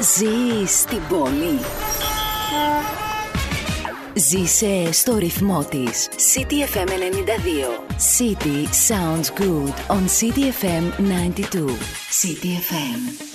Ζεις στην πόλη. Ζήσε στο ρυθμό της. City FM 92. City sounds good on City FM 92. City FM.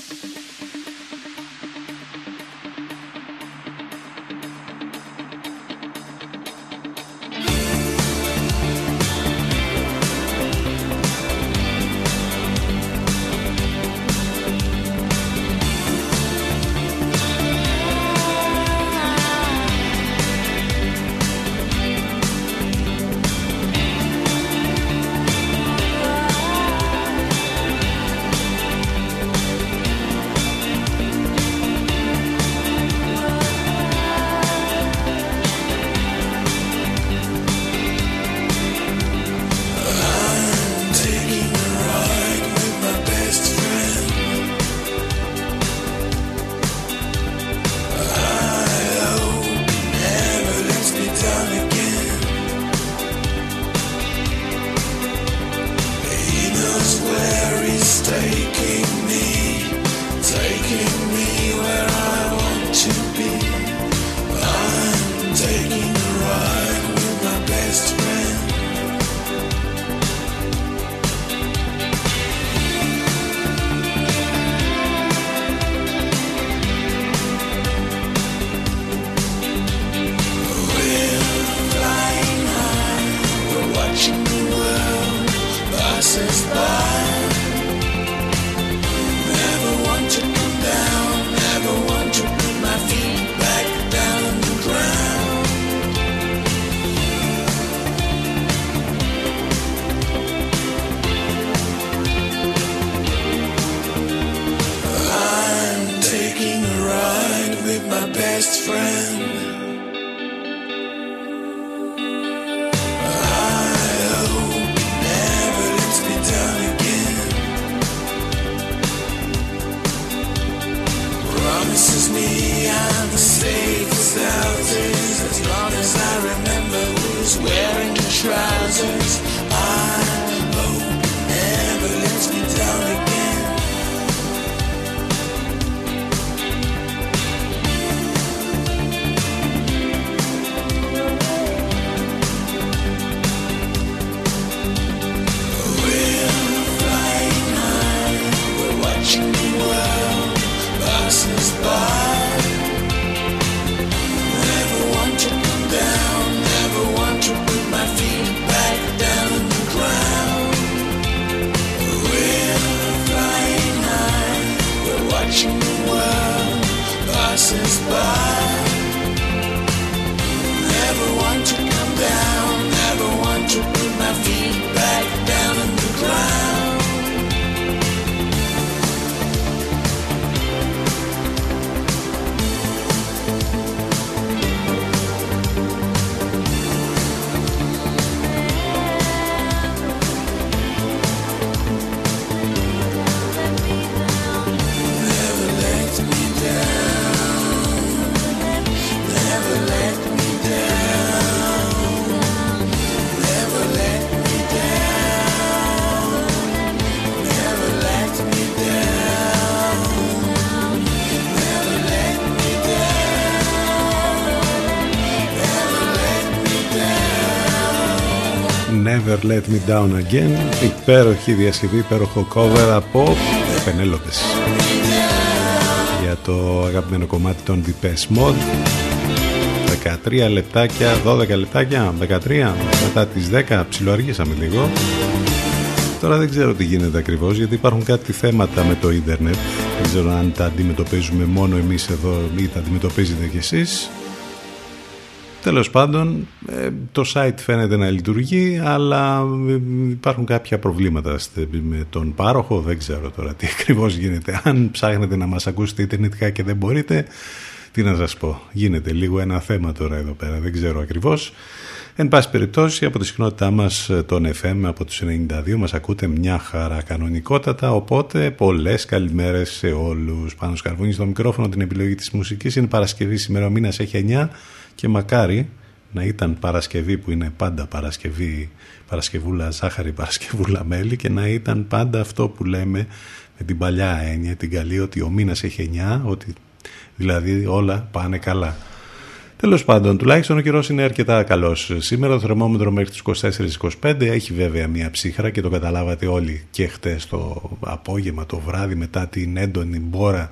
Never Let Me Down Again. Υπέροχη διασκευή, υπέροχο cover από Πενέλοπες. Για το αγαπημένο κομμάτι των Depeche Mode. 13 λεπτάκια, 12 λεπτάκια, 13 μετά τις 10 ψιλοαργήσαμε λίγο. Τώρα δεν ξέρω τι γίνεται ακριβώς γιατί υπάρχουν κάτι θέματα με το ίντερνετ. Δεν ξέρω αν τα αντιμετωπίζουμε μόνο εμείς εδώ ή τα αντιμετωπίζετε κι εσείς Τέλος πάντων, ε, το site φαίνεται να λειτουργεί, αλλά ε, υπάρχουν κάποια προβλήματα με τον πάροχο, δεν ξέρω τώρα τι ακριβώς γίνεται. Αν ψάχνετε να μας ακούσετε ιντερνετικά και δεν μπορείτε, τι να σας πω, γίνεται λίγο ένα θέμα τώρα εδώ πέρα, δεν ξέρω ακριβώς. Εν πάση περιπτώσει, από τη συχνότητά μας τον FM, από τους 92, μας ακούτε μια χαρά κανονικότατα, οπότε πολλές καλημέρες σε όλους. Πάνω σκαρβούνι στο μικρόφωνο την επιλογή της μουσικής, είναι Παρασκευής σήμερα, ο μήνας έχει 9, και μακάρι να ήταν Παρασκευή που είναι πάντα Παρασκευή, Παρασκευούλα ζάχαρη, Παρασκευούλα μέλι και να ήταν πάντα αυτό που λέμε με την παλιά έννοια, την καλή ότι ο μήνας έχει 9, ότι Δηλαδή όλα πάνε καλά. Τέλος πάντων, τουλάχιστον ο καιρός είναι αρκετά καλός. Σήμερα το θερμόμετρο μέχρι τις 24-25 έχει βέβαια μία ψύχρα και το καταλάβατε όλοι και χτες το απόγευμα, το βράδυ μετά την έντονη μπόρα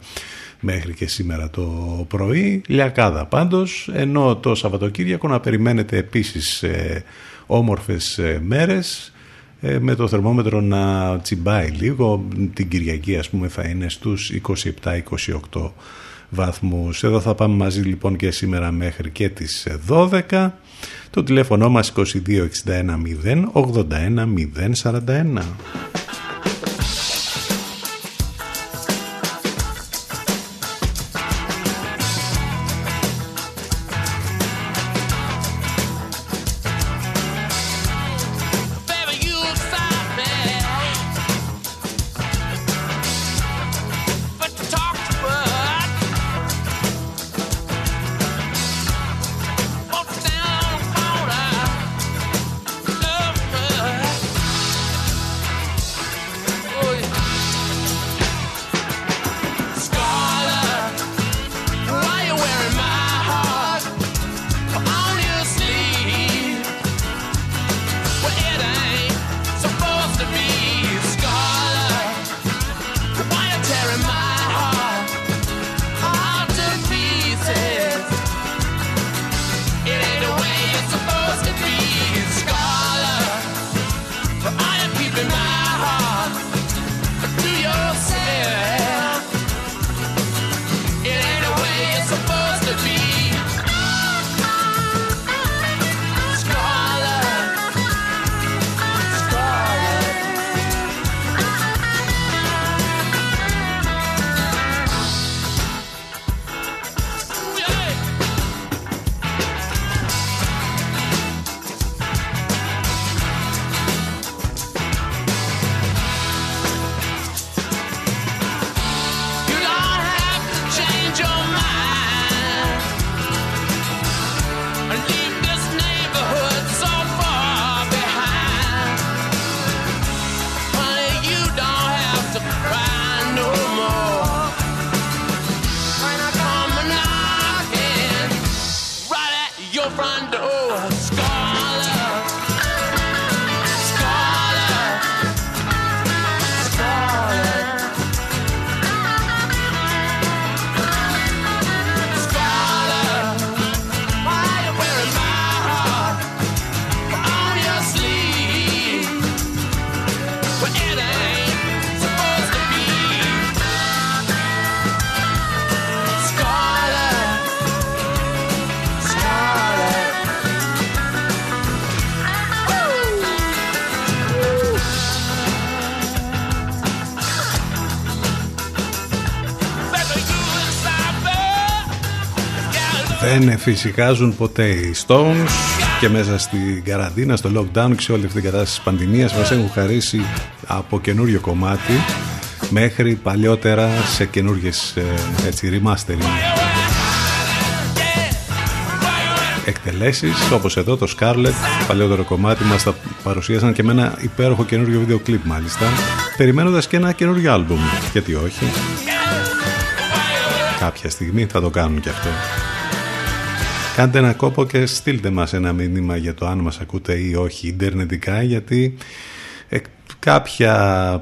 μέχρι και σήμερα το πρωί. Λιακάδα πάντως, ενώ το Σαββατοκύριακο να περιμένετε επίσης ε, όμορφες ε, μέρες ε, με το θερμόμετρο να τσιμπάει λίγο. Την Κυριακή ας πούμε θα είναι στους 27-28 βαθμούς. Εδώ θα πάμε μαζί λοιπόν και σήμερα μέχρι και τις 12. Το τηλέφωνο μας 2261 0 81 041. Φυσικάζουν ποτέ οι Stones και μέσα στην καραντίνα, στο lockdown και σε όλη αυτή την κατάσταση της πανδημίας μας έχουν χαρίσει από καινούριο κομμάτι μέχρι παλιότερα σε καινούργιες ε, έτσι remastering εκτελέσεις όπως εδώ το Scarlet παλιότερο κομμάτι μας τα παρουσίασαν και με ένα υπέροχο καινούριο βίντεο κλιπ μάλιστα περιμένοντας και ένα καινούριο άλμπουμ. Γιατί όχι; Κάποια στιγμή θα το κάνουν και αυτό Κάντε ένα κόπο και στείλτε μας ένα μήνυμα για το αν μας ακούτε ή όχι ιντερνετικά γιατί ε, κάποια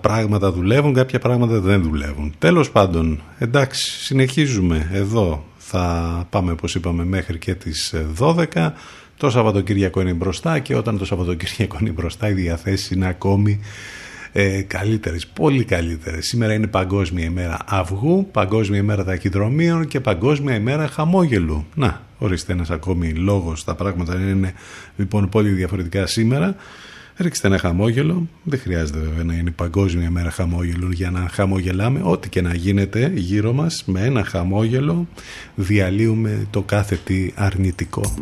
πράγματα δουλεύουν, κάποια πράγματα δεν δουλεύουν. Τέλος πάντων, εντάξει, συνεχίζουμε εδώ. Θα πάμε, όπως είπαμε, μέχρι και τις 12. Το Σαββατοκύριακο είναι μπροστά και όταν το Σαββατοκύριακο είναι μπροστά η διαθέσει είναι ακόμη ε, καλύτερες, πολύ καλύτερες. Σήμερα είναι Παγκόσμια ημέρα αυγού, Παγκόσμια ημέρα ταχυδρομείων και Παγκόσμια ημέρα χαμόγελου. Να, ορίστε ένας ακόμη λόγος, τα πράγματα είναι λοιπόν πολύ διαφορετικά σήμερα. Ρίξτε ένα χαμόγελο, δεν χρειάζεται βέβαια να είναι παγκόσμια ημέρα χαμόγελου για να χαμογελάμε. Ό,τι και να γίνεται γύρω μας με ένα χαμόγελο διαλύουμε το κάθε τι αρνητικό.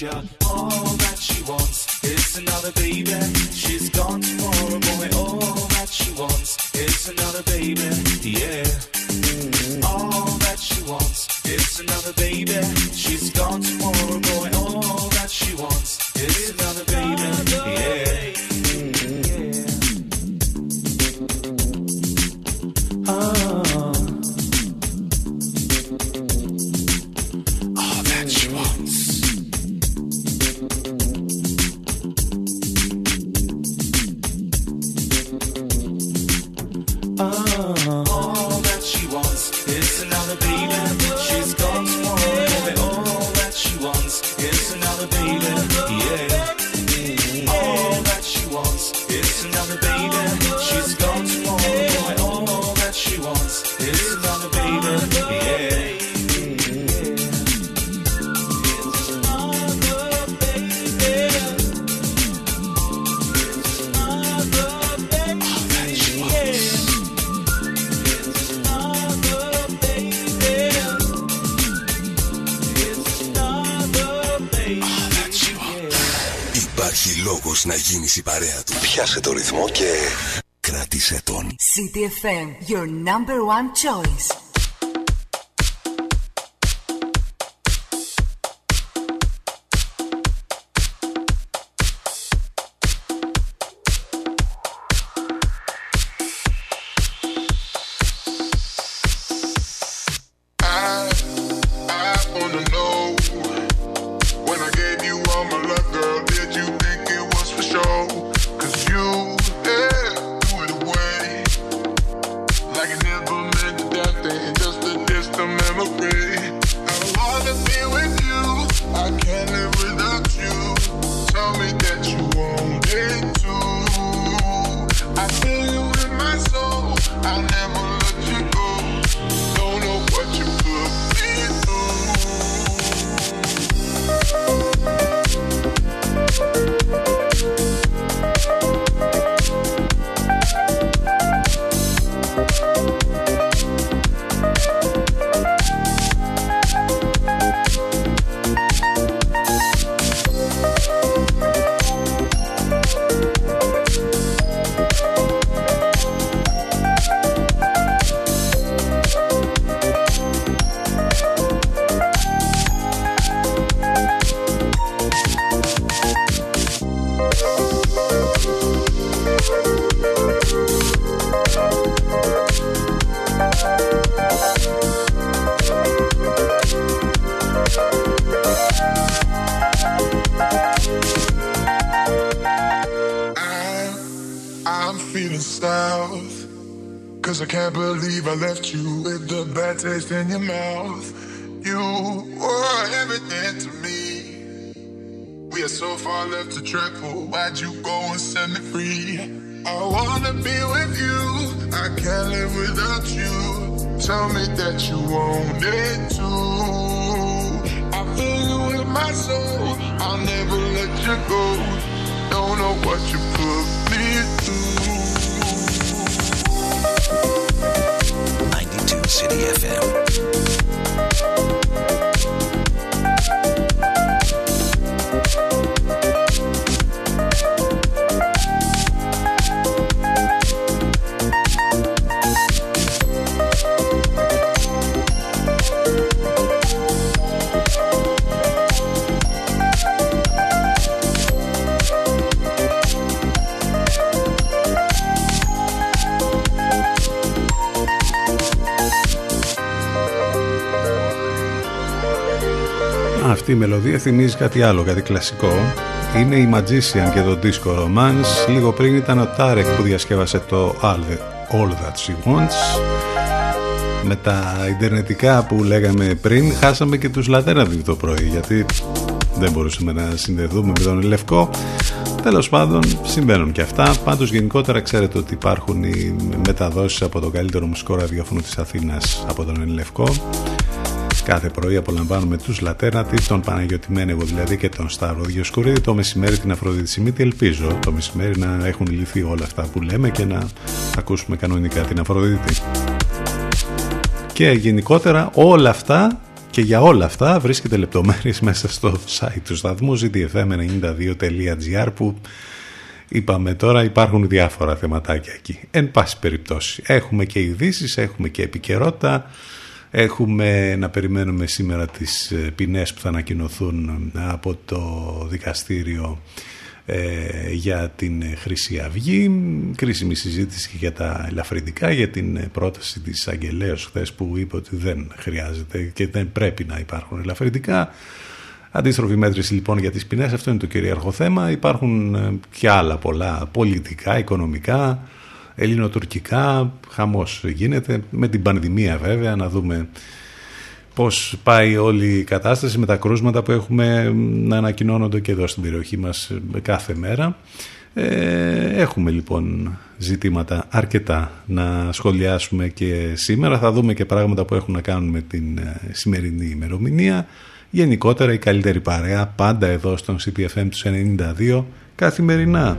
picture κράτησε τον. City FM, your number one choice. Αυτή η μελωδία θυμίζει κάτι άλλο, κάτι κλασικό. Είναι η Magician και το Disco Romance. Λίγο πριν ήταν ο Τάρεκ που διασκεύασε το All That She Wants. Με τα ιντερνετικά που λέγαμε πριν, χάσαμε και τους Λατέραδι το πρωί, γιατί δεν μπορούσαμε να συνδεθούμε με τον Λευκό. Τέλος πάντων, συμβαίνουν και αυτά. Πάντως, γενικότερα, ξέρετε ότι υπάρχουν οι μεταδόσεις από το καλύτερο μουσικό ραδιόφωνο της Αθήνας από τον Λευκό. Κάθε πρωί απολαμβάνουμε τους Λατέρνατη, τον Παναγιώτη Μένεγο δηλαδή και τον Σταύρο Διοσκουρίδη. Το μεσημέρι την Αφροδίτη Σιμίτη. Ελπίζω το μεσημέρι να έχουν λυθεί όλα αυτά που λέμε και να ακούσουμε κανονικά την Αφροδίτη. Και γενικότερα όλα αυτά και για όλα αυτά βρίσκεται λεπτομέρειες μέσα στο site του σταθμού ztfm92.gr που είπαμε τώρα υπάρχουν διάφορα θεματάκια εκεί. Εν πάση περιπτώσει έχουμε και ειδήσεις, έχουμε και επικαιρότητα, έχουμε να περιμένουμε σήμερα τις ε, ποινές που θα ανακοινωθούν από το δικαστήριο ε, για την Χρυσή Αυγή. Κρίσιμη συζήτηση και για τα ελαφρυντικά, για την πρόταση της Αγγελέως χθες που είπε ότι δεν χρειάζεται και δεν πρέπει να υπάρχουν ελαφρυντικά. Αντίστροφη μέτρηση λοιπόν για τις ποινές, αυτό είναι το κυρίαρχο θέμα. Υπάρχουν ε, και άλλα πολλά πολιτικά, οικονομικά, ελληνοτουρκικά, χαμός γίνεται, με την πανδημία βέβαια, να δούμε πώς πάει όλη η κατάσταση με τα κρούσματα που έχουμε να ανακοινώνονται και εδώ στην περιοχή μας κάθε μέρα. Ε, έχουμε λοιπόν ζητήματα αρκετά να σχολιάσουμε και σήμερα. Θα δούμε και πράγματα που έχουν να κάνουν με την ε, σημερινή ημερομηνία. Γενικότερα η καλύτερη παρέα πάντα εδώ στον CPFM του 92 καθημερινά.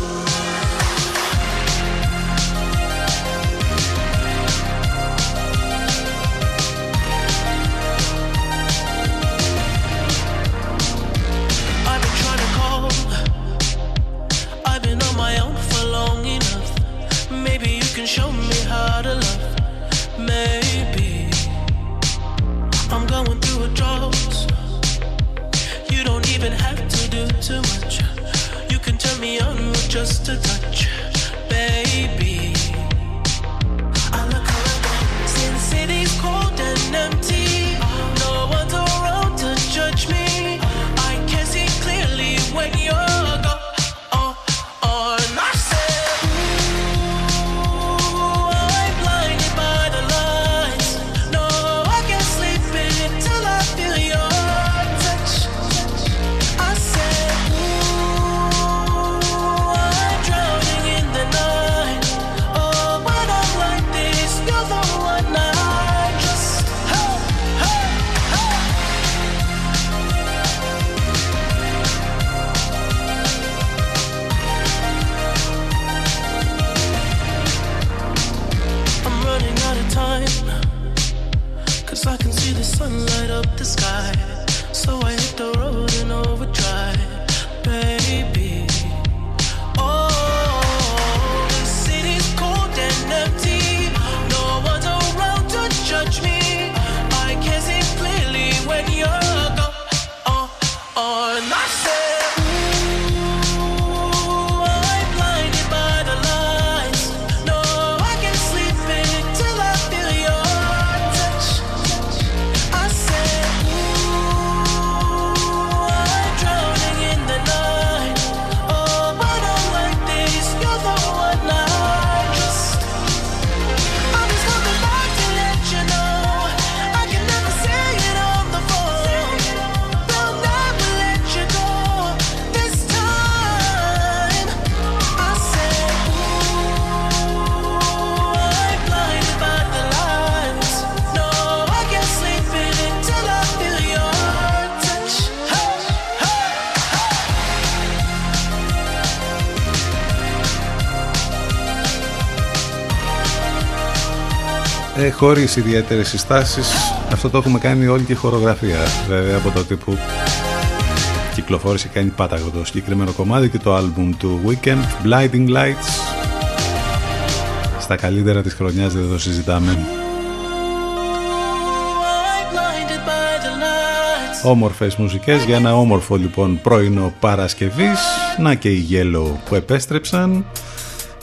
even have to do too much. You can turn me on with just a touch, baby. I look around, since city's cold and empty. see the sun light up the sky. So I hit the road. Χωρίς ιδιαίτερες συστάσεις. Αυτό το έχουμε κάνει όλη και η χορογραφία βέβαια από τότε που κυκλοφόρησε κάνει πάταγο το συγκεκριμένο κομμάτι και το άλμπουμ του Weekend Blinding Lights. Στα καλύτερα της χρονιάς δεν το συζητάμε. Όμορφες μουσικές για ένα όμορφο λοιπόν πρωινό Παρασκευής. Να και οι Yellow που επέστρεψαν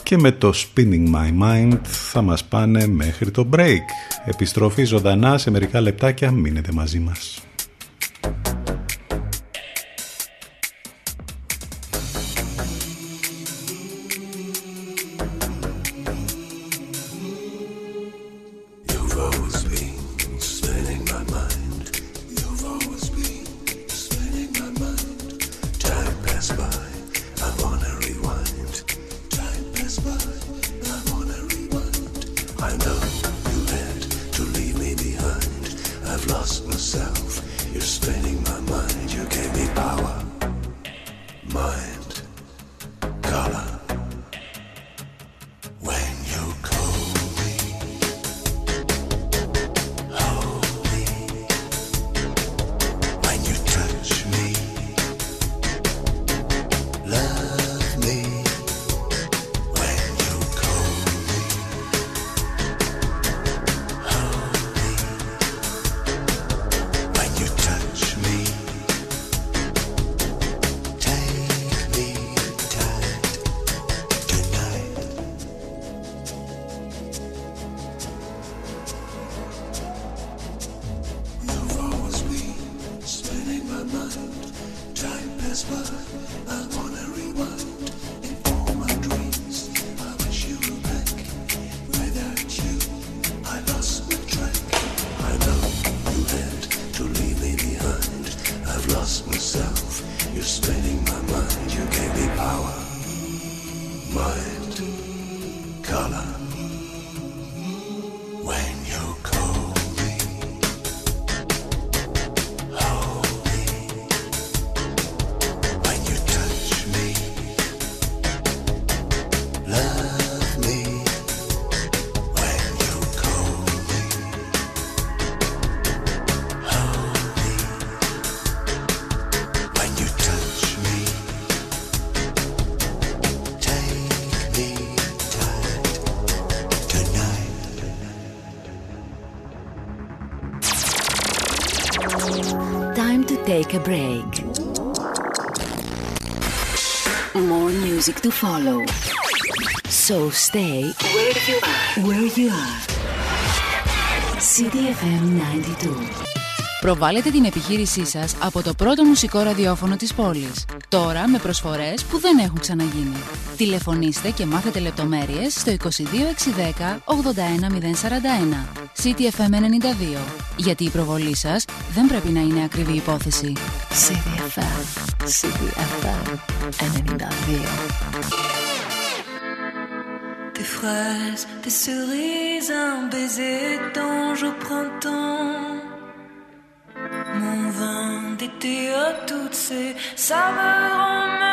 Και με το Spinning My Mind θα μας πάνε μέχρι το break. Επιστροφή ζωντανά σε μερικά λεπτάκια. Μείνετε μαζί μας upon a break. More music to follow. So stay where you are. Where you are. CDFM 92. Προβάλλετε την επιχείρησή σας από το πρώτο μουσικό ραδιόφωνο της πόλης. Τώρα με προσφορές που δεν έχουν ξαναγίνει. Τηλεφωνήστε και μάθετε λεπτομέρειες στο 22610 81041. CTFM 92. Γιατί η προβολή σας δεν πρέπει να είναι ακριβή υπόθεση. CTFM. CTFM 92. Des fraises, des cerises, un baiser d'ange au printemps. Mon vin d'été à toutes ces saveurs en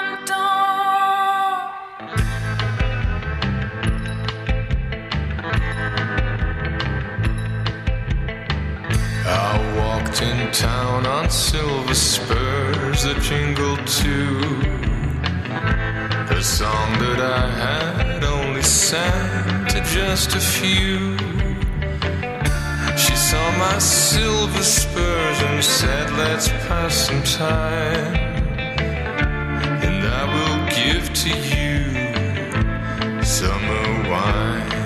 on silver spurs that jingled too. A song that I had only sang to just a few. She saw my silver spurs and said, Let's pass some time. And I will give to you summer wine.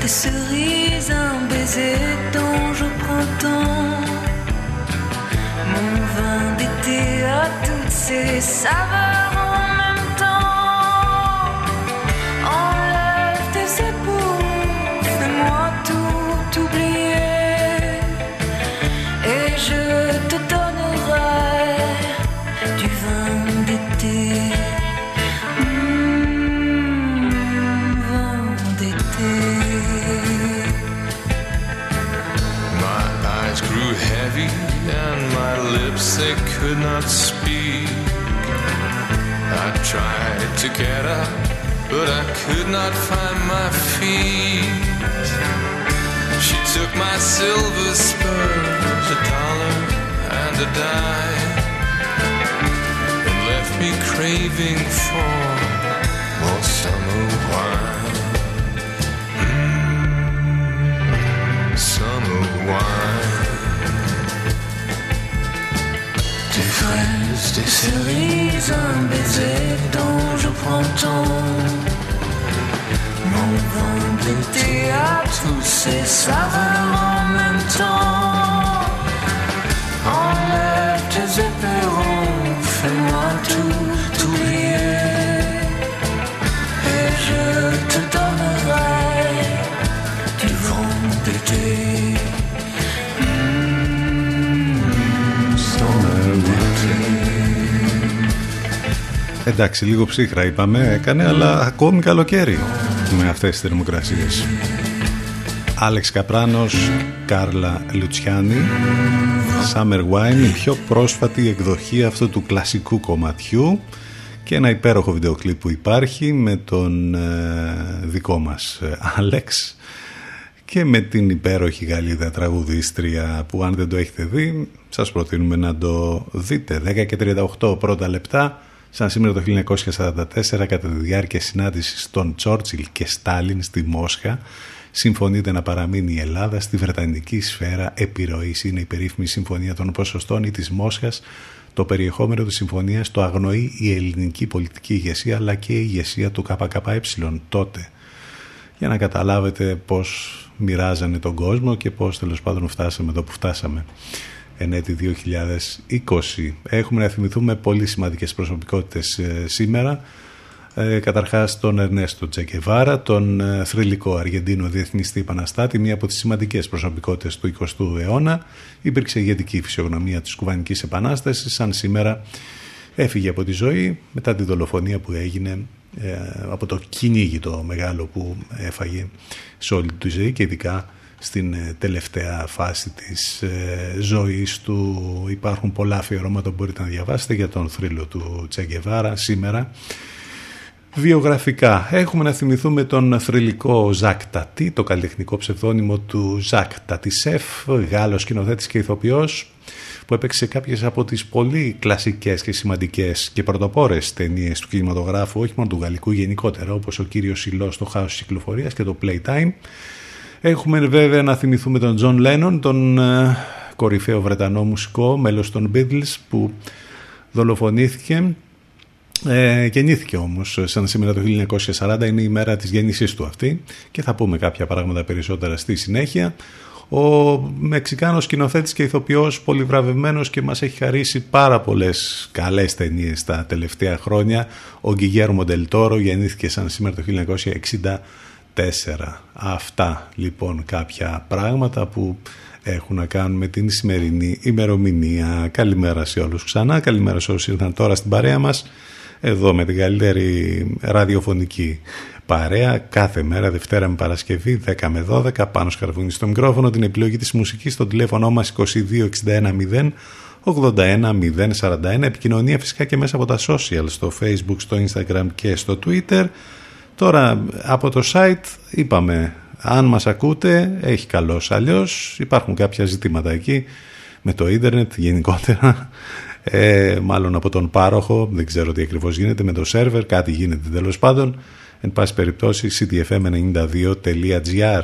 Des cerises, un baiser d'ange au printemps. Mon vin d'été à toutes ces saveurs tried to get up, but I could not find my feet. She took my silver spurs, a dollar and a dime, and left me craving for more summer wine. Mm, summer wine. Fraises, des cerises, un baiser dont je prends ton Mon vin d'été à tous ces saveurs en même temps. Enlève tes éperons, Εντάξει, λίγο ψύχρα είπαμε, έκανε, αλλά ακόμη καλοκαίρι με αυτές τις θερμοκρασίες. Άλεξ Καπράνος, Κάρλα Λουτσιάνη, Summer Wine, η πιο πρόσφατη εκδοχή αυτού του κλασικού κομματιού και ένα υπέροχο βίντεο κλιπ που υπάρχει με τον ε, δικό μας ε, Άλεξ και με την υπέροχη Γαλλίδα τραγουδίστρια που αν δεν το έχετε δει σας προτείνουμε να το δείτε 10 και 38 πρώτα λεπτά σαν σήμερα το 1944 κατά τη διάρκεια συνάντησης των Τσόρτσιλ και Στάλιν στη Μόσχα συμφωνείται να παραμείνει η Ελλάδα στη Βρετανική σφαίρα επιρροής. Είναι η περίφημη συμφωνία των ποσοστών ή της Μόσχας το περιεχόμενο της συμφωνίας το αγνοεί η ελληνική πολιτική ηγεσία αλλά και η ηγεσία του ΚΚΕ τότε. Για να καταλάβετε πώς μοιράζανε τον κόσμο και πώς τέλος πάντων φτάσαμε εδώ που φτάσαμε εν έτη 2020. Έχουμε να θυμηθούμε πολύ σημαντικές προσωπικότητες ε, σήμερα. Ε, καταρχάς τον Ερνέστο Τζεκεβάρα, τον ε, θρηλυκό Αργεντίνο Διεθνιστή Επαναστάτη, μία από τις σημαντικές προσωπικότητες του 20ου αιώνα. Υπήρξε ηγετική φυσιογνωμία της Κουβανικής Επανάστασης, σαν σήμερα έφυγε από τη ζωή μετά τη δολοφονία που έγινε ε, από το κυνήγι το μεγάλο που έφαγε σε όλη τη ζωή και ειδικά στην ε, τελευταία φάση της ε, ζωής του. Υπάρχουν πολλά αφιερώματα που μπορείτε να διαβάσετε για τον θρύλο του Τσεγκεβάρα σήμερα. Βιογραφικά. Έχουμε να θυμηθούμε τον θρηλυκό Ζακ Τατί, το καλλιτεχνικό ψευδόνυμο του Ζακ Τατισεφ, Γάλλος σκηνοθέτης και ηθοποιός που έπαιξε κάποιες από τις πολύ κλασικές και σημαντικές και πρωτοπόρες ταινίες του κινηματογράφου, όχι μόνο του γαλλικού γενικότερα, όπως ο κύριος Σιλός στο Χάος της Κυκλοφορίας και το Playtime. Έχουμε βέβαια να θυμηθούμε τον Τζον Λένον, τον ε, κορυφαίο Βρετανό μουσικό, μέλος των Beatles, που δολοφονήθηκε ε, γεννήθηκε όμως σαν σήμερα το 1940 είναι η μέρα της γέννησής του αυτή και θα πούμε κάποια πράγματα περισσότερα στη συνέχεια ο Μεξικάνος σκηνοθέτης και ηθοποιός πολυβραβευμένος και μας έχει χαρίσει πάρα πολλές καλές ταινίες τα τελευταία χρόνια. Ο Γκιγέρμο ντελ Τόρο γεννήθηκε σαν σήμερα το 1964. Αυτά λοιπόν κάποια πράγματα που έχουν να κάνουν με την σημερινή ημερομηνία. Καλημέρα σε όλους ξανά, καλημέρα σε όσους ήρθαν τώρα στην παρέα μας εδώ με την καλύτερη ραδιοφωνική παρέα κάθε μέρα Δευτέρα με Παρασκευή 10 με 12 πάνω σκαρβούνι στο μικρόφωνο την επιλογή της μουσικής στο τηλέφωνο μας 2261 0 81 επικοινωνία φυσικά και μέσα από τα social στο facebook, στο instagram και στο twitter τώρα από το site είπαμε αν μας ακούτε έχει καλώς αλλιώς. Υπάρχουν κάποια ζητήματα εκεί με το ίντερνετ γενικότερα. Ε, μάλλον από τον πάροχο, δεν ξέρω τι ακριβώς γίνεται με το σερβερ, κάτι γίνεται τέλος πάντων. Εν πάση περιπτώσει ctfm92.gr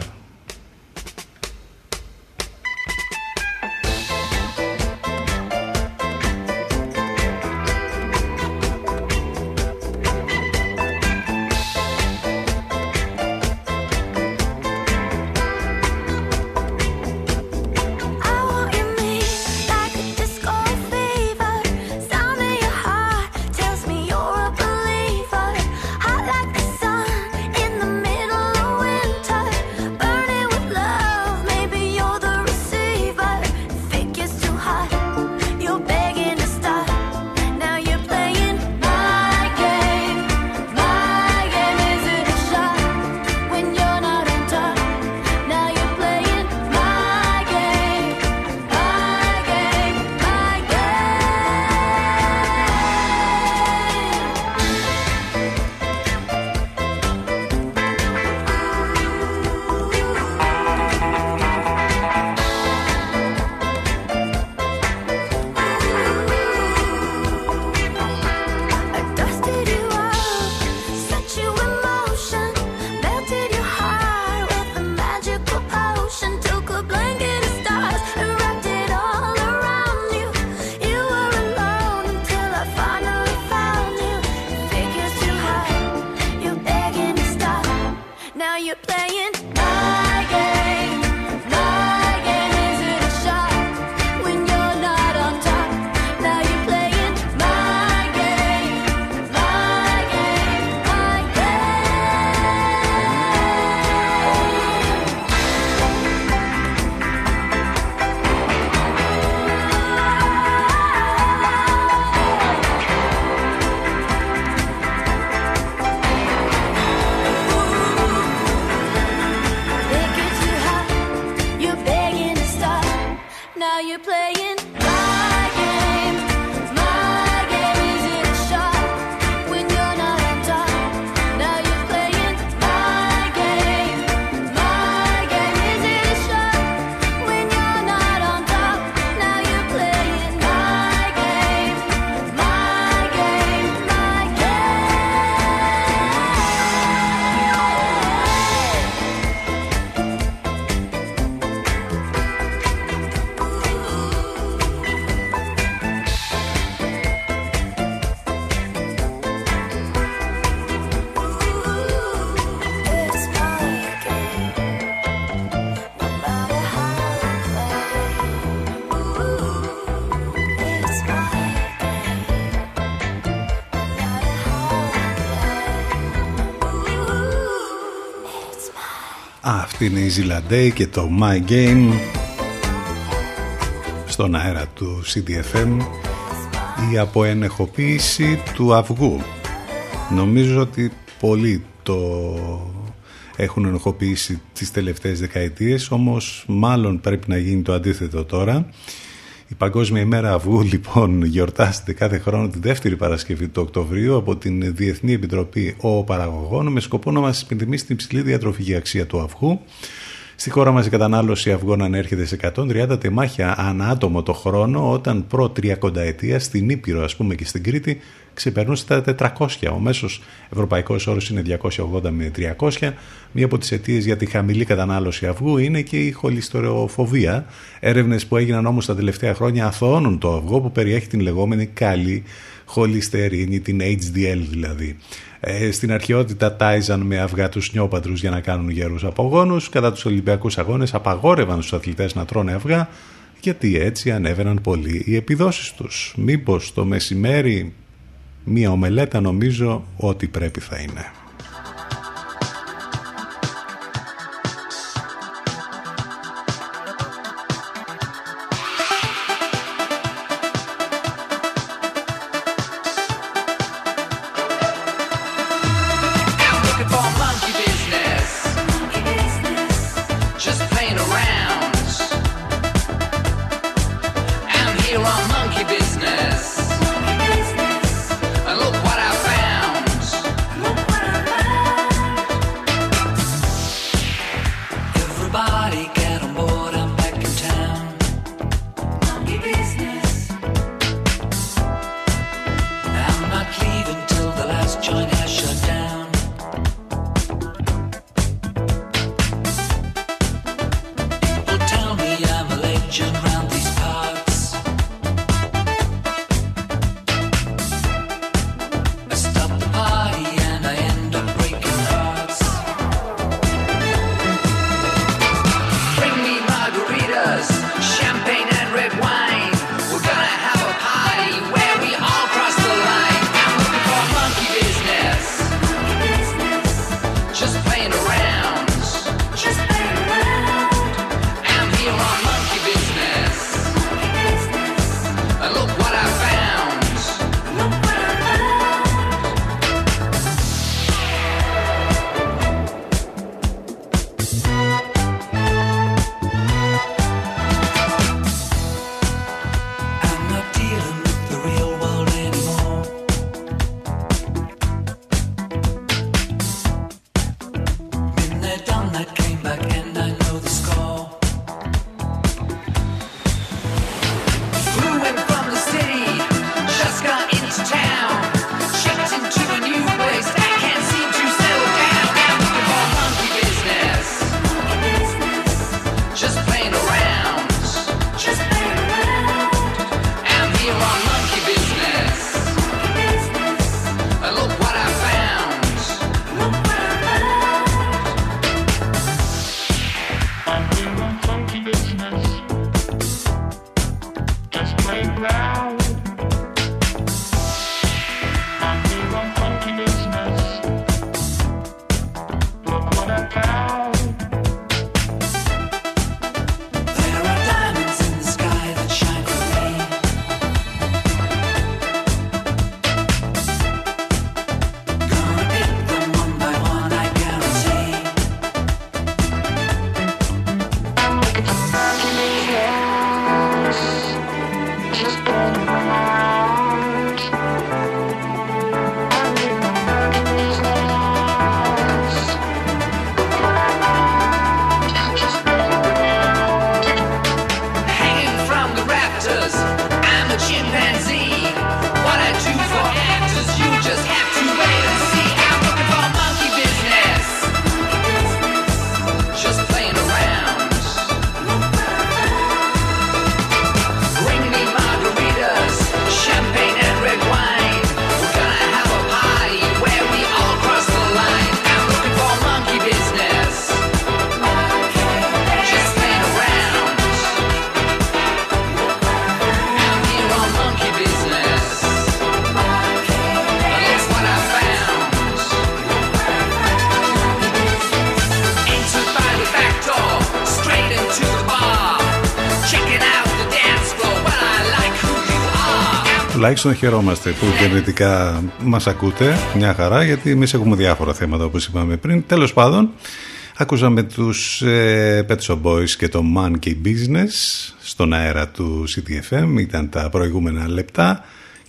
Αυτή είναι η Ζηλαντέη και το My Game στον αέρα του CDFM η αποενεχοποίηση του αυγού. Νομίζω ότι πολλοί το έχουν ενοχοποιήσει τις τελευταίες δεκαετίες, όμως μάλλον πρέπει να γίνει το αντίθετο τώρα. Η Παγκόσμια ημέρα αυγού λοιπόν γιορτάζεται κάθε χρόνο τη δεύτερη Παρασκευή του Οκτωβρίου από την Διεθνή Επιτροπή Ο Παραγωγών με σκοπό να μας υπενθυμίσει την υψηλή διατροφική αξία του αυγού Στη χώρα μας η κατανάλωση αυγών ανέρχεται σε 130 τεμάχια ανά άτομο το χρόνο όταν προ 30 ετία στην Ήπειρο ας πούμε και στην Κρήτη ξεπερνούσε τα 400. Ο μέσος ευρωπαϊκός όρος είναι 280 με 300. Μία από τις αιτίες για τη χαμηλή κατανάλωση αυγού είναι και η χολυστεροφοβία. Έρευνες που έγιναν όμως τα τελευταία χρόνια αθωώνουν το αυγό που περιέχει την λεγόμενη καλή χολυστερίνη, την HDL δηλαδή. Ε, στην αρχαιότητα τάιζαν με αυγά τους νιόπατρους για να κάνουν γερούς απογόνους. Κατά τους Ολυμπιακούς Αγώνες απαγόρευαν στους αθλητές να τρώνε αυγά γιατί έτσι ανέβαιναν πολύ οι επιδόσεις τους. Μήπως το μεσημέρι μία ομελέτα νομίζω ότι πρέπει θα είναι. Τουλάχιστον χαιρόμαστε που γενετικά μας ακούτε μια χαρά γιατί εμείς έχουμε διάφορα θέματα όπως είπαμε πριν. Τέλος πάντων, ακούσαμε τους ε, Pet Shop Boys και το Monkey Business στον αέρα του CTFM, ήταν τα προηγούμενα λεπτά.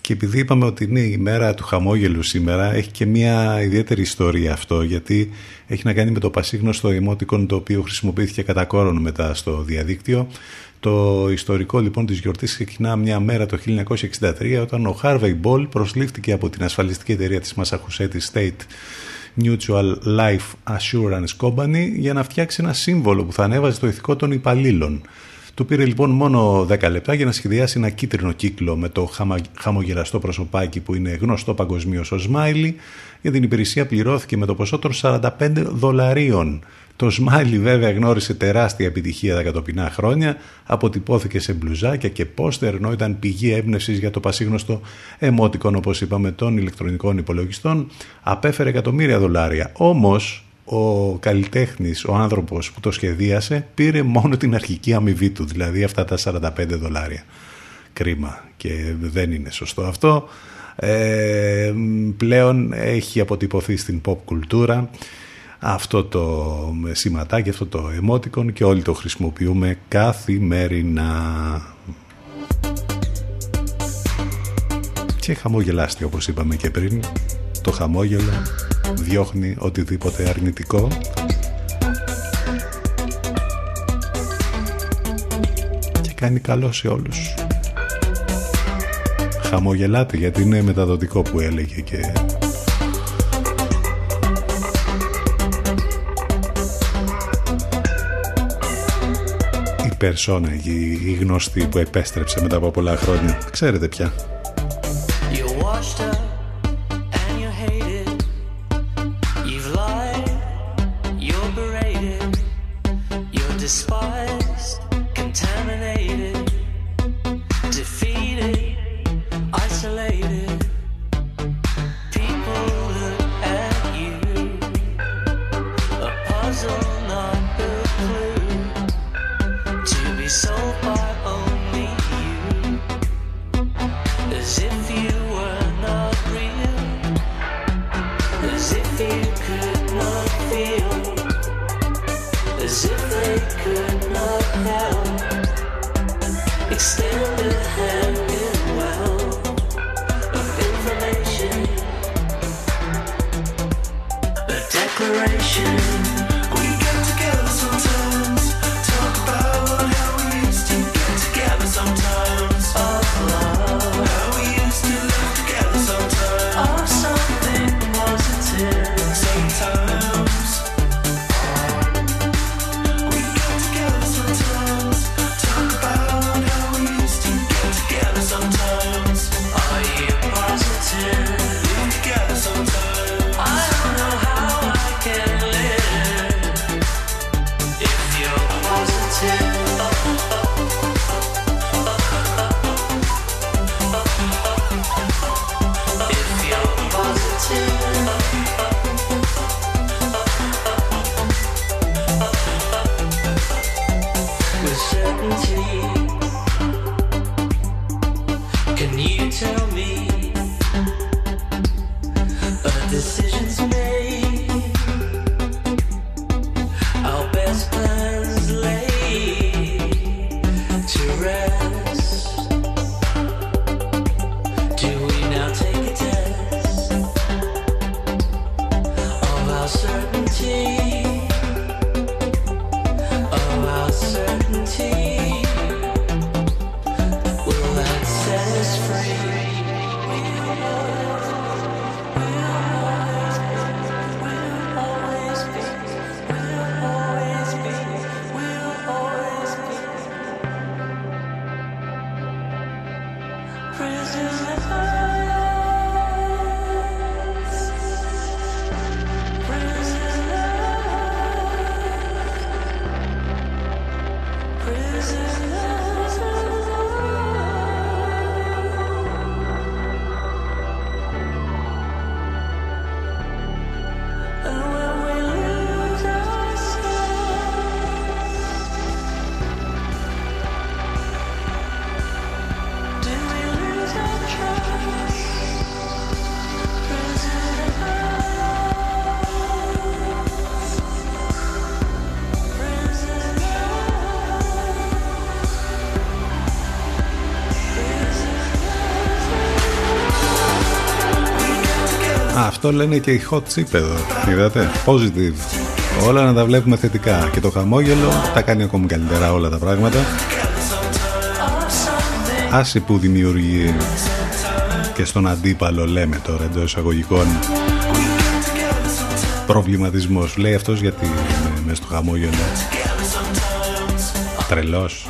Και επειδή είπαμε ότι είναι η μέρα του χαμόγελου σήμερα, έχει και μια ιδιαίτερη ιστορία αυτό, γιατί έχει να κάνει με το πασίγνωστο emoticon το οποίο χρησιμοποιήθηκε κατά κόρον μετά στο διαδίκτυο. Το ιστορικό λοιπόν της γιορτής ξεκινά μια μέρα το 1963 όταν ο Harvey Ball προσλήφθηκε από την ασφαλιστική εταιρεία της Massachusetts State Mutual Life Assurance Company για να φτιάξει ένα σύμβολο που θα ανέβαζε το ηθικό των υπαλλήλων. Του πήρε λοιπόν μόνο 10 λεπτά για να σχεδιάσει ένα κίτρινο κύκλο με το χαμογελαστό προσωπάκι που είναι γνωστό παγκοσμίως ως Smiley. Για την υπηρεσία πληρώθηκε με το ποσό των 45 δολαρίων. Το Smiley βέβαια γνώρισε τεράστια επιτυχία τα κατοπινά χρόνια, αποτυπώθηκε σε μπλουζάκια και πόστερ ενώ ήταν πηγή έμπνευσης για το πασίγνωστο εμότικον όπως είπαμε των ηλεκτρονικών υπολογιστών, απέφερε εκατομμύρια δολάρια. Όμως ο καλλιτέχνης, ο άνθρωπος που το σχεδίασε πήρε μόνο την αρχική αμοιβή του, δηλαδή αυτά τα 45 δολάρια. Κρίμα και δεν είναι σωστό αυτό. Ε, πλέον έχει αποτυπωθεί στην pop κουλτούρα αυτό το σηματάκι, αυτό το emoticon και όλοι το χρησιμοποιούμε καθημερινά. Και χαμόγελάστη όπως είπαμε και πριν, το χαμόγελο διώχνει οτιδήποτε αρνητικό και κάνει καλό σε όλους. Χαμογελάτε γιατί είναι μεταδοτικό που έλεγε και η περσόνα, η, η γνωστή που επέστρεψε μετά από πολλά χρόνια. Ξέρετε πια. Αυτό λένε και οι hot chip εδώ. Είδατε, positive. Όλα να τα βλέπουμε θετικά. Και το χαμόγελο τα κάνει ακόμη καλύτερα όλα τα πράγματα. Άσε που δημιουργεί και στον αντίπαλο λέμε τώρα εντός εισαγωγικών προβληματισμός. Λέει αυτός γιατί μες στο χαμόγελο. Τρελός.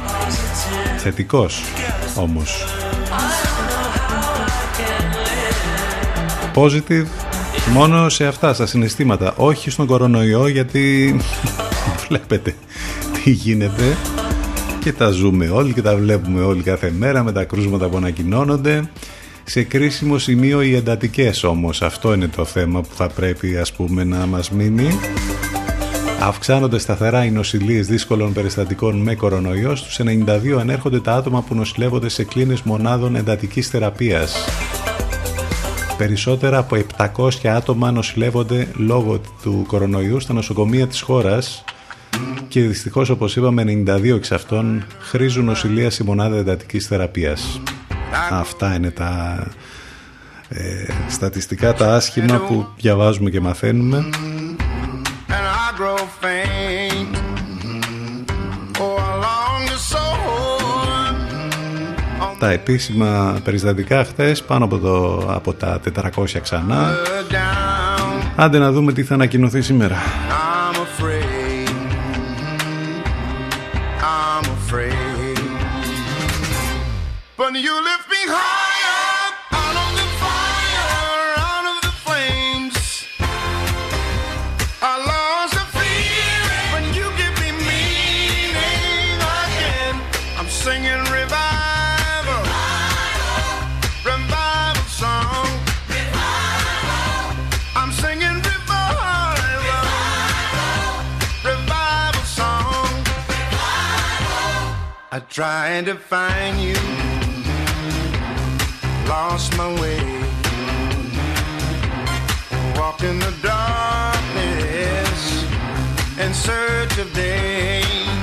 Θετικός όμως. Positive μόνο σε αυτά, στα συναισθήματα. Όχι στον κορονοϊό γιατί βλέπετε τι γίνεται και τα ζούμε όλοι και τα βλέπουμε όλοι κάθε μέρα με τα κρούσματα που ανακοινώνονται. Σε κρίσιμο σημείο οι εντατικές όμως, αυτό είναι το θέμα που θα πρέπει ας πούμε να μας μείνει. Αυξάνονται σταθερά οι νοσηλίες δύσκολων περιστατικών με κορονοϊό. Στους 92 ανέρχονται τα άτομα που νοσηλεύονται σε κλίνες μονάδων εντατικής θεραπείας. Περισσότερα από 700 άτομα νοσηλεύονται λόγω του κορονοϊού στα νοσοκομεία της χώρας και δυστυχώς όπως είπαμε 92 εξ αυτών χρήζουν νοσηλεία σε μονάδα εντατικής θεραπείας. Αυτά είναι τα ε, στατιστικά τα άσχημα που διαβάζουμε και μαθαίνουμε τα επίσημα περιστατικά χθες πάνω από, το, από τα 400 ξανά. Άντε να δούμε τι θα ανακοινωθεί σήμερα trying to find you. Lost my way. Walked in the darkness in search of day.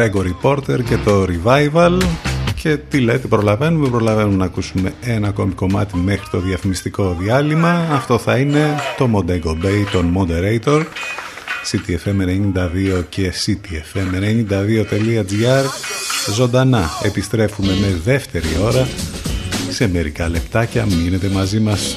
Gregory Porter και το Revival. Και τι λέτε προλαβαίνουμε προλαβαίνουμε να ακούσουμε ένα ακόμη κομμάτι μέχρι το διαφημιστικό διάλειμμα. Αυτό θα είναι το Montego Bay των Moderator. CTFM92 και CTFM92.gr ζωντανά επιστρέφουμε με δεύτερη ώρα. Σε μερικά λεπτάκια μείνετε μαζί μας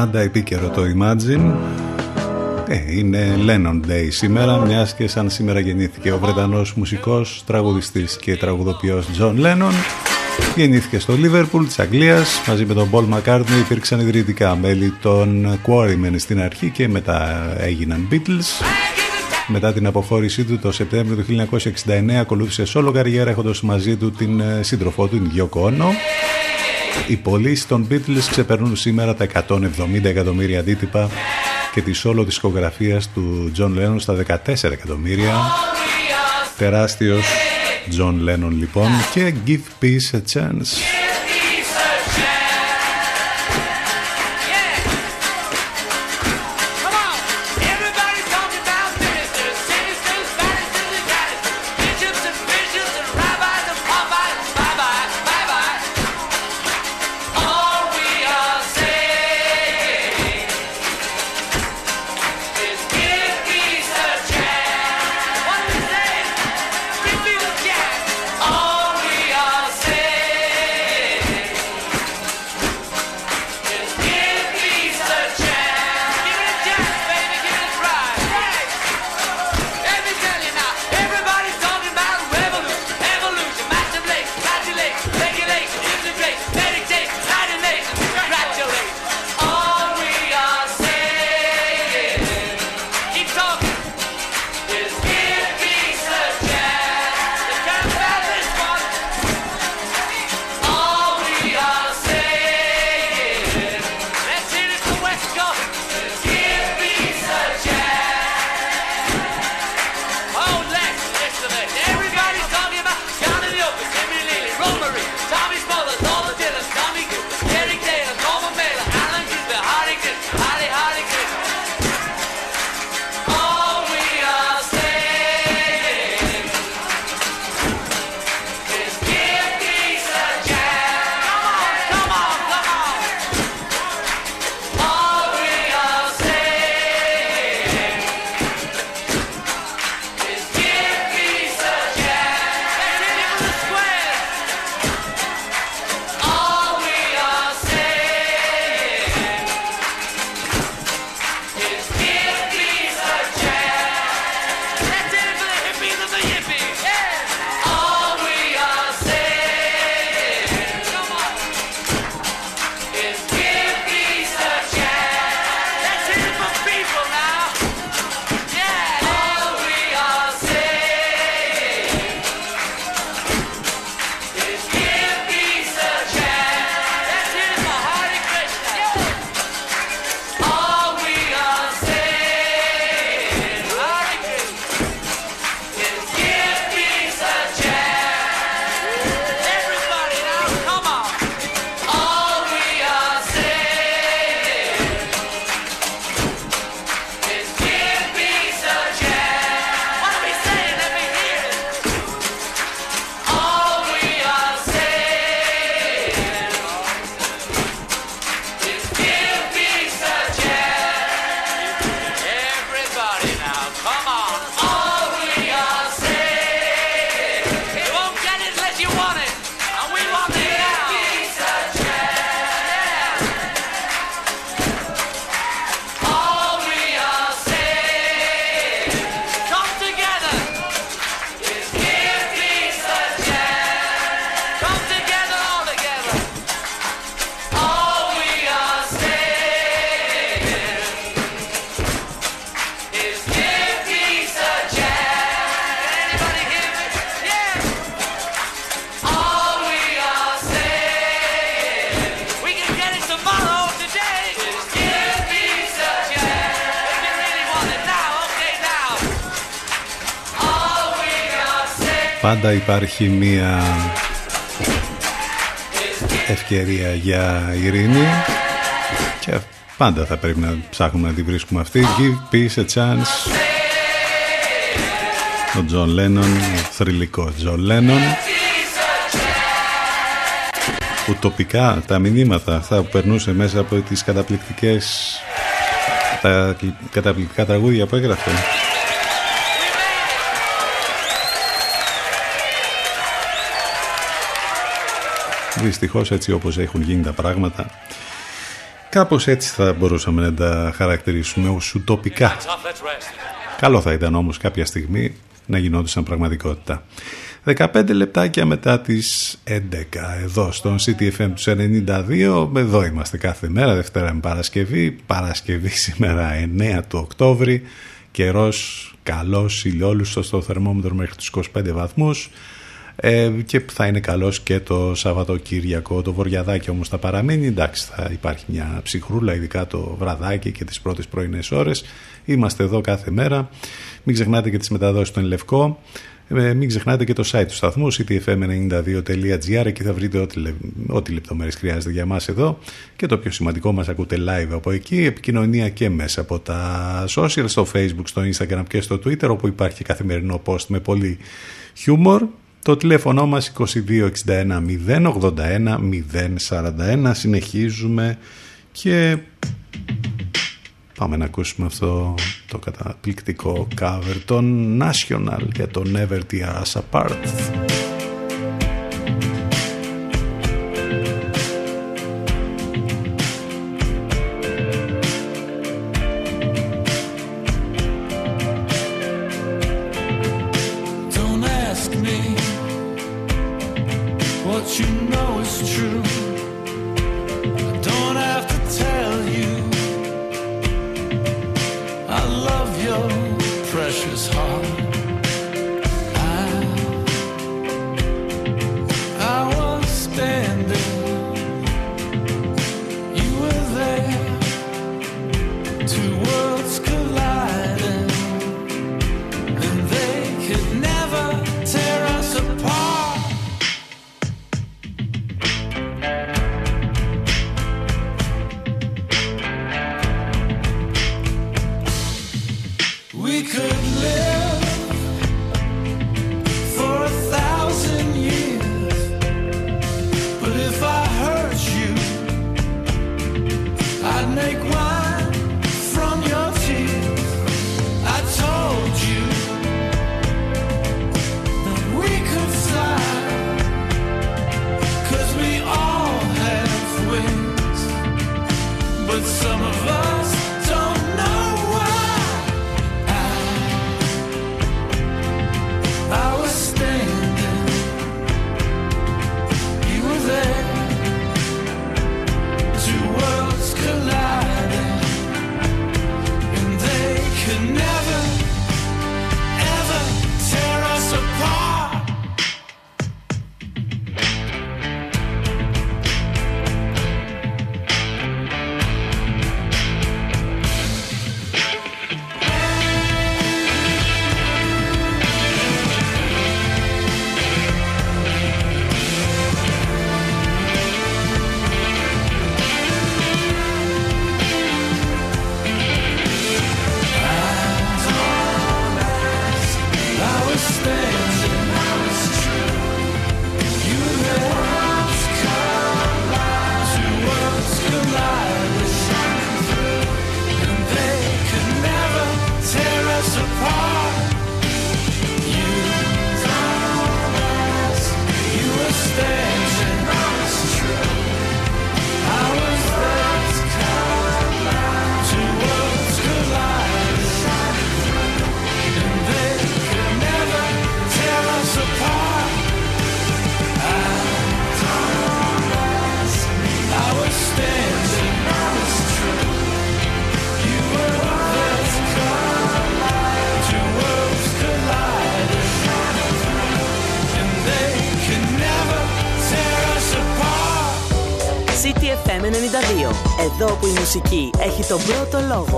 πάντα επίκαιρο το Imagine. Ε, είναι Lennon Day σήμερα, μιας και σαν σήμερα γεννήθηκε ο Βρετανός μουσικός, τραγουδιστής και τραγουδοποιός Τζον Lennon. Γεννήθηκε στο Λίβερπουλ της Αγγλίας, μαζί με τον Πολ Μακάρτνεϊ υπήρξαν ιδρυτικά μέλη των Quarrymen στην αρχή και μετά έγιναν Beatles. Μετά την αποχώρησή του το Σεπτέμβριο του 1969 ακολούθησε σόλο καριέρα έχοντας μαζί του την ε, σύντροφό του, την Yoko οι πωλήσεις των Beatles ξεπερνούν σήμερα τα 170 εκατομμύρια αντίτυπα και τη σόλο δισκογραφίας του John Lennon στα 14 εκατομμύρια. Τεράστιος John Lennon λοιπόν και Give Peace a Chance. Πάντα υπάρχει μία ευκαιρία για ειρήνη και πάντα θα πρέπει να ψάχνουμε να τη βρίσκουμε αυτή. Give peace a chance. Ο Τζον Λένον ο θρυλικός Τζον Λένον. Τοπικά τα μηνύματα θα περνούσε μέσα από τις καταπληκτικές τα καταπληκτικά τραγούδια που έγραφε Δυστυχώς έτσι όπως έχουν γίνει τα πράγματα Κάπως έτσι θα μπορούσαμε να τα χαρακτηρίσουμε ως ουτοπικά. Καλό θα ήταν όμως κάποια στιγμή να γινόντουσαν πραγματικότητα. 15 λεπτάκια μετά τις 11 εδώ στον CTFM τους 92 εδώ είμαστε κάθε μέρα Δευτέρα με Παρασκευή Παρασκευή σήμερα 9 του Οκτώβρη καιρός καλός ηλιόλουστος στο θερμόμετρο μέχρι τους 25 βαθμούς ε, και θα είναι καλός και το Σαββατοκύριακο. Το βοριαδάκι όμως θα παραμείνει. Εντάξει θα υπάρχει μια ψυχρούλα ειδικά το βραδάκι και τις πρώτες πρωινές ώρες. Είμαστε εδώ κάθε μέρα. Μην ξεχνάτε και τις μεταδόσεις στον Λευκό. Ε, μην ξεχνάτε και το site του σταθμού ctfm92.gr εκεί θα βρείτε ό,τι, ό,τι λεπτομέρειες χρειάζεται για μας εδώ. Και το πιο σημαντικό μας ακούτε live από εκεί. Επικοινωνία και μέσα από τα social στο facebook, στο instagram και στο twitter όπου υπάρχει καθημερινό post με πολύ χιούμορ το τηλέφωνο μας 2261 081 041 συνεχίζουμε και πάμε να ακούσουμε αυτό το καταπληκτικό cover των National για το Never Tear Us Apart. Μουσική έχει τον πρώτο λόγο.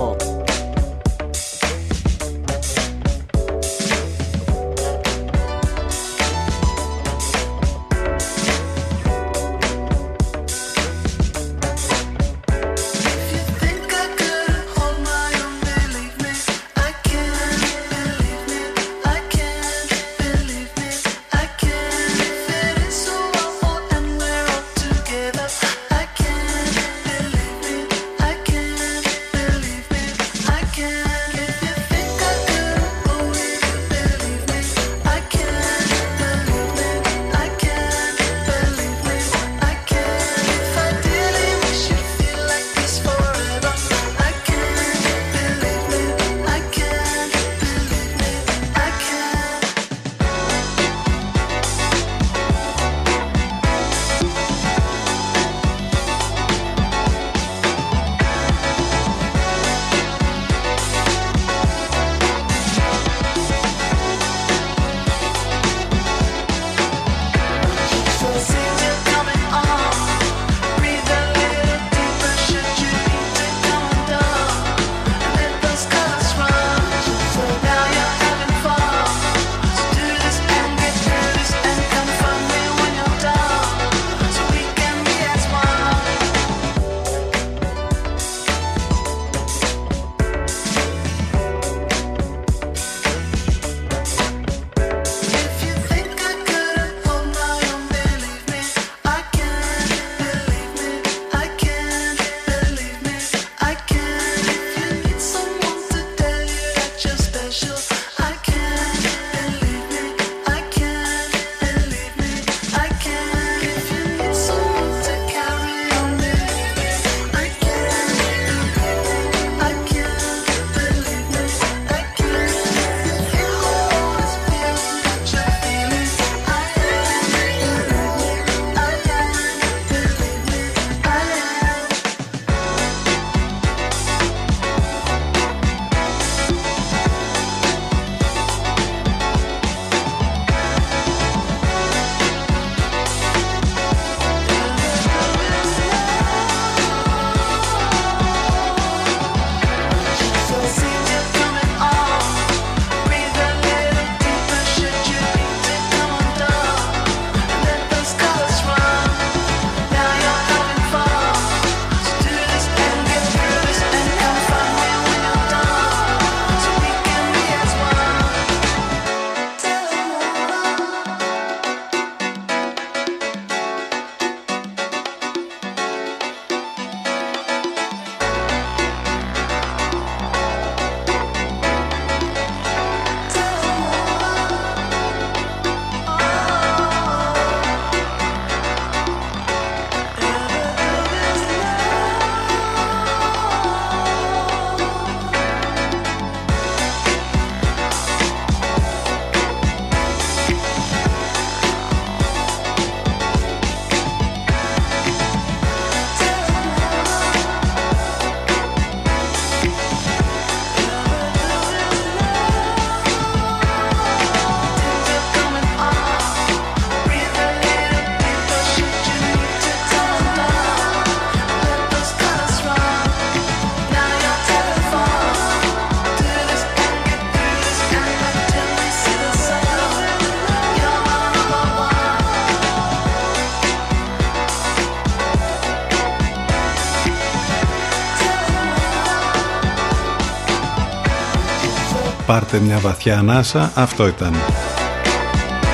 Πάρτε μια βαθιά ανάσα. Αυτό ήταν.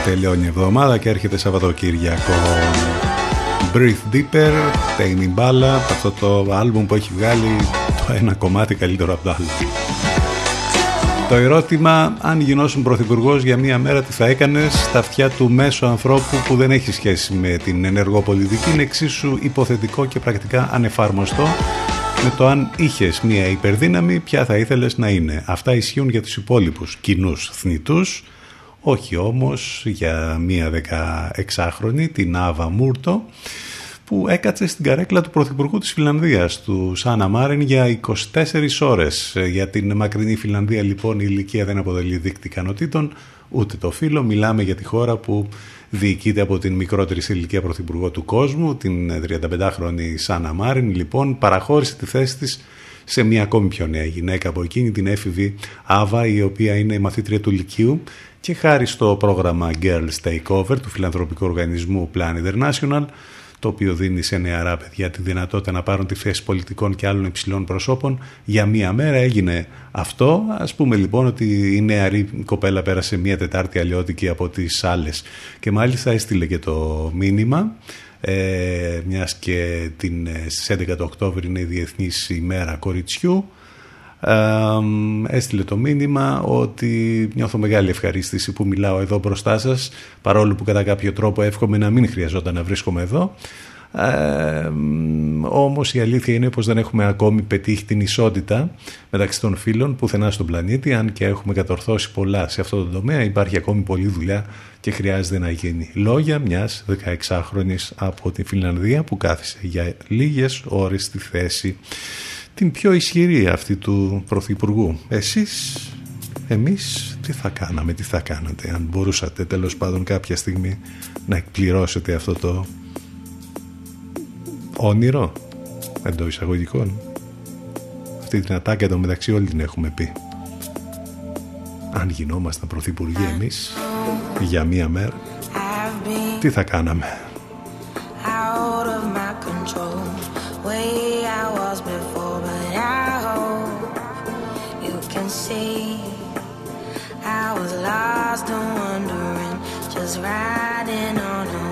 Τελειώνει η εβδομάδα και έρχεται Σαββατοκύριακο. Breathe Deeper, Tame Impala, αυτό το άλμπουμ που έχει βγάλει το ένα κομμάτι καλύτερο από το άλλο. Το ερώτημα, αν γινώσουν πρωθυπουργός για μία μέρα, τι θα έκανες στα αυτιά του μέσου ανθρώπου που δεν έχει σχέση με την ενεργό πολιτική, είναι εξίσου υποθετικό και πρακτικά ανεφάρμοστο με το αν είχες μία υπερδύναμη, ποια θα ήθελες να είναι. Αυτά ισχύουν για τους υπόλοιπους κοινούς θνητούς, όχι όμως για μία 16χρονη, την Άβα Μούρτο, που έκατσε στην καρέκλα του Πρωθυπουργού της Φιλανδίας, του Σάνα Μάρεν, για 24 ώρες. Για την μακρινή Φιλανδία λοιπόν η ηλικία δεν αποτελεί δείκτη ικανοτήτων, ούτε το φύλλο. Μιλάμε για τη χώρα που διοικείται από την μικρότερη σε ηλικία Πρωθυπουργό του κόσμου, την 35χρονη Σάνα Μάρεν. Λοιπόν, παραχώρησε τη θέση της σε μια ακόμη πιο νέα γυναίκα από εκείνη, την έφηβη Άβα, η οποία είναι η μαθήτρια του Λυκείου και χάρη στο πρόγραμμα Girls Takeover του φιλανθρωπικού οργανισμού Plan International το οποίο δίνει σε νεαρά παιδιά τη δυνατότητα να πάρουν τη θέση πολιτικών και άλλων υψηλών προσώπων. Για μία μέρα έγινε αυτό. Ας πούμε λοιπόν ότι η νεαρή κοπέλα πέρασε μία Τετάρτη αλλιώτικη από τις άλλες και μάλιστα έστειλε και το μήνυμα ε, μιας και την, ε, στις 11 του Οκτώβρη είναι η Διεθνής ημέρα κοριτσιού έστειλε το μήνυμα ότι νιώθω μεγάλη ευχαρίστηση που μιλάω εδώ μπροστά σας. Παρόλο που κατά κάποιο τρόπο εύχομαι να μην χρειαζόταν να βρίσκομαι εδώ. Ε, όμως η αλήθεια είναι πως δεν έχουμε ακόμη πετύχει την ισότητα μεταξύ των φίλων πουθενά στον πλανήτη. Αν και έχουμε κατορθώσει πολλά σε αυτό το τομέα υπάρχει ακόμη πολλή δουλειά και χρειάζεται να γίνει. Λόγια μιας 16χρονης από την Φιλανδία που κάθισε για λίγες ώρες στη θέση την πιο ισχυρή αυτή του Πρωθυπουργού. Εσείς, εμείς, τι θα κάναμε, τι θα κάνατε αν μπορούσατε τέλος πάντων κάποια στιγμή να εκπληρώσετε αυτό το όνειρο εντό εισαγωγικών. Αυτή την ατάκα εδώ μεταξύ όλοι την έχουμε πει. Αν γινόμασταν πρωθυπουργοί εμείς για μία μέρα, τι θα κάναμε; out of my control. Way I was before, but I hope you can see. I was lost and wondering, just riding on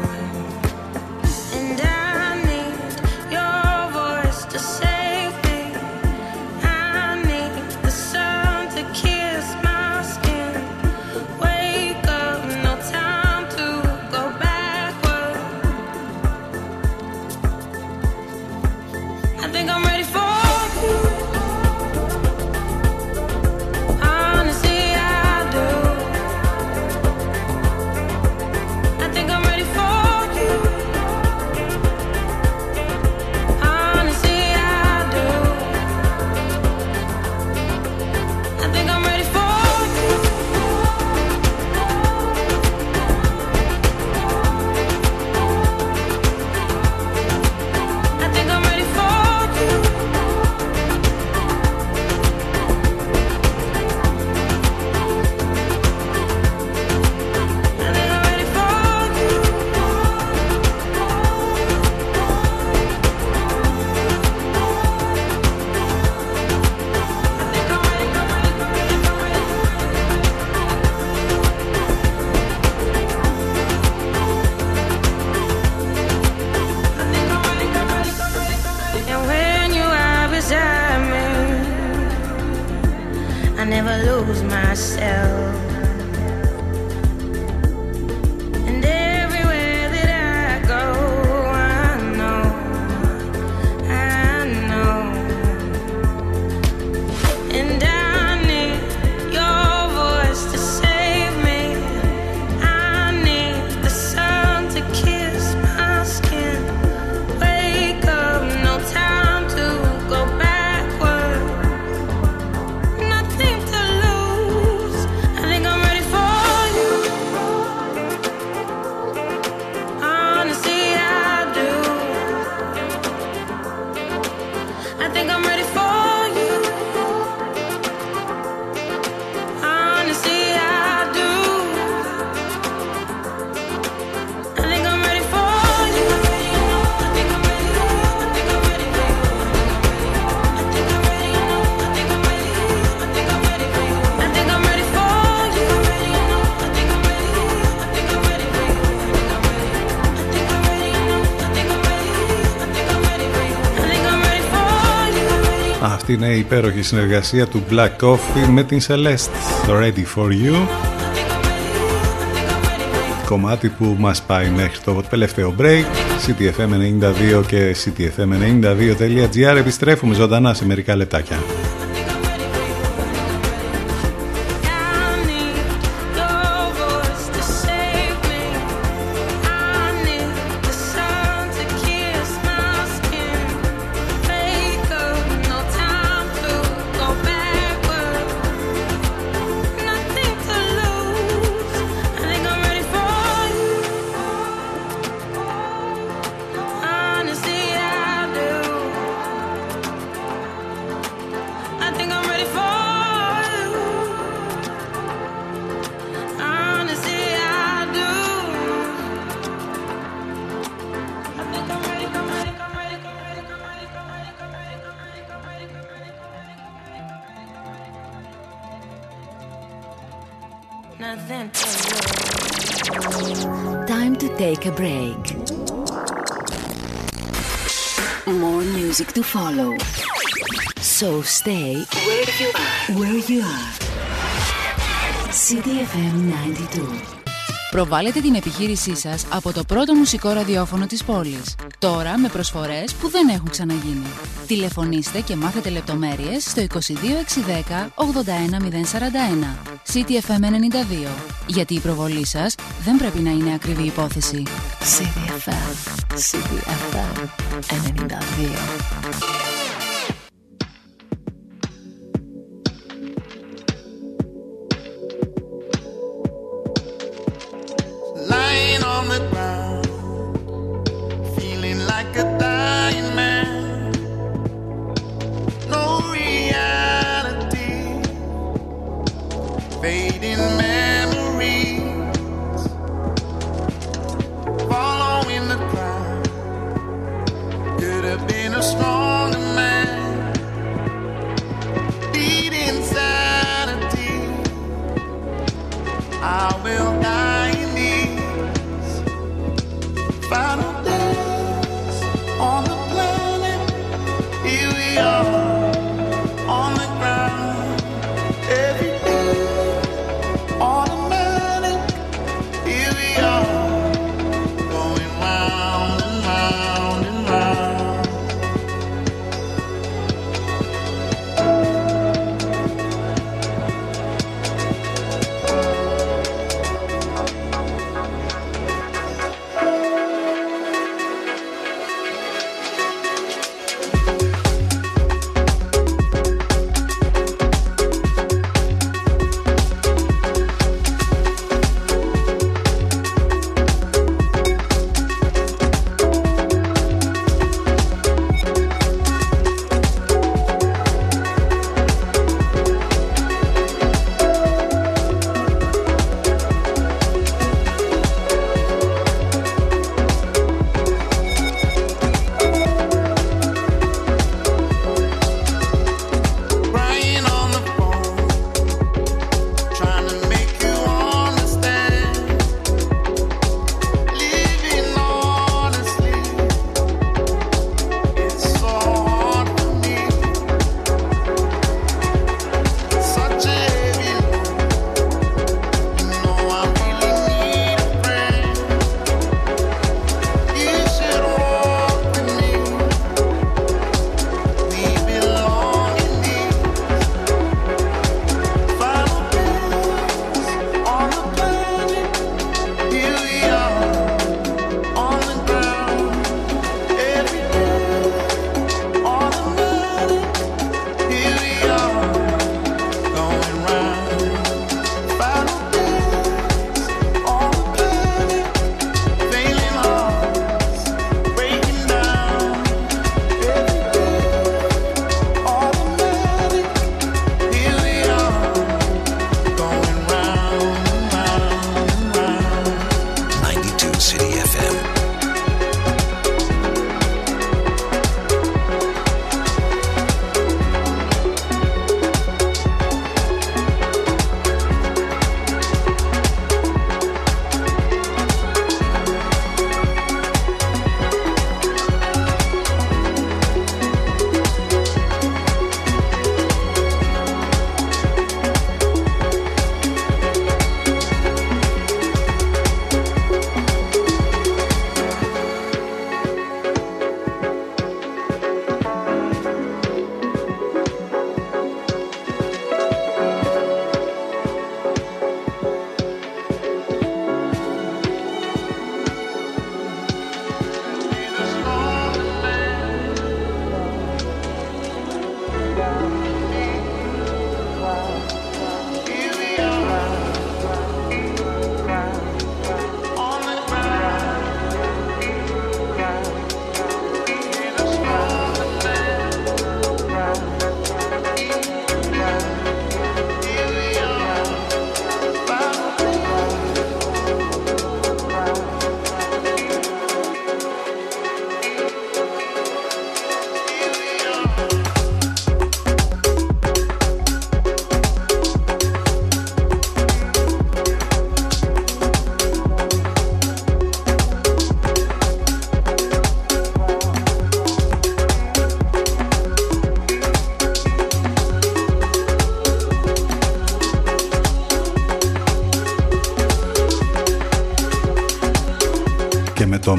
Αυτή είναι η υπέροχη συνεργασία του Black Coffee με την Celeste. Το Ready For You. Κομμάτι που μας πάει μέχρι το τελευταίο break. CTFM92 και CTFM92.gr. Επιστρέφουμε ζωντανά σε μερικά λεπτάκια. Time to take a break. More music to follow. So stay where you are. Where you are. CDFM 92. Προβάλετε την επιχείρησή σας από το πρώτο μουσικό ραδιόφωνο της πόλης. Τώρα με προσφορές που δεν έχουν ξαναγίνει. Τηλεφωνήστε και μάθετε λεπτομέρειες στο 22610 81041. CTFM 92. Γιατί η προβολή σας δεν πρέπει να είναι ακριβή υπόθεση. CDFM. CDFM 92.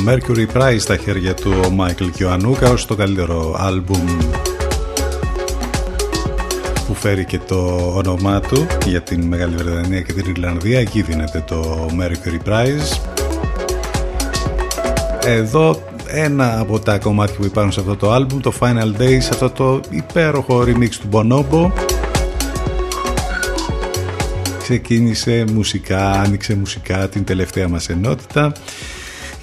Mercury Prize στα χέρια του ο Μάικλ Κιωανούκα ως το καλύτερο άλμπουμ που φέρει και το όνομά του για την Μεγάλη Βρετανία και την Ιρλανδία. Εκεί δίνεται το Mercury Prize. Εδώ ένα από τα κομμάτια που υπάρχουν σε αυτό το άλμπουμ το Final Days αυτό το υπέροχο remix του Bonobo. Ξεκίνησε μουσικά, άνοιξε μουσικά την τελευταία μας ενότητα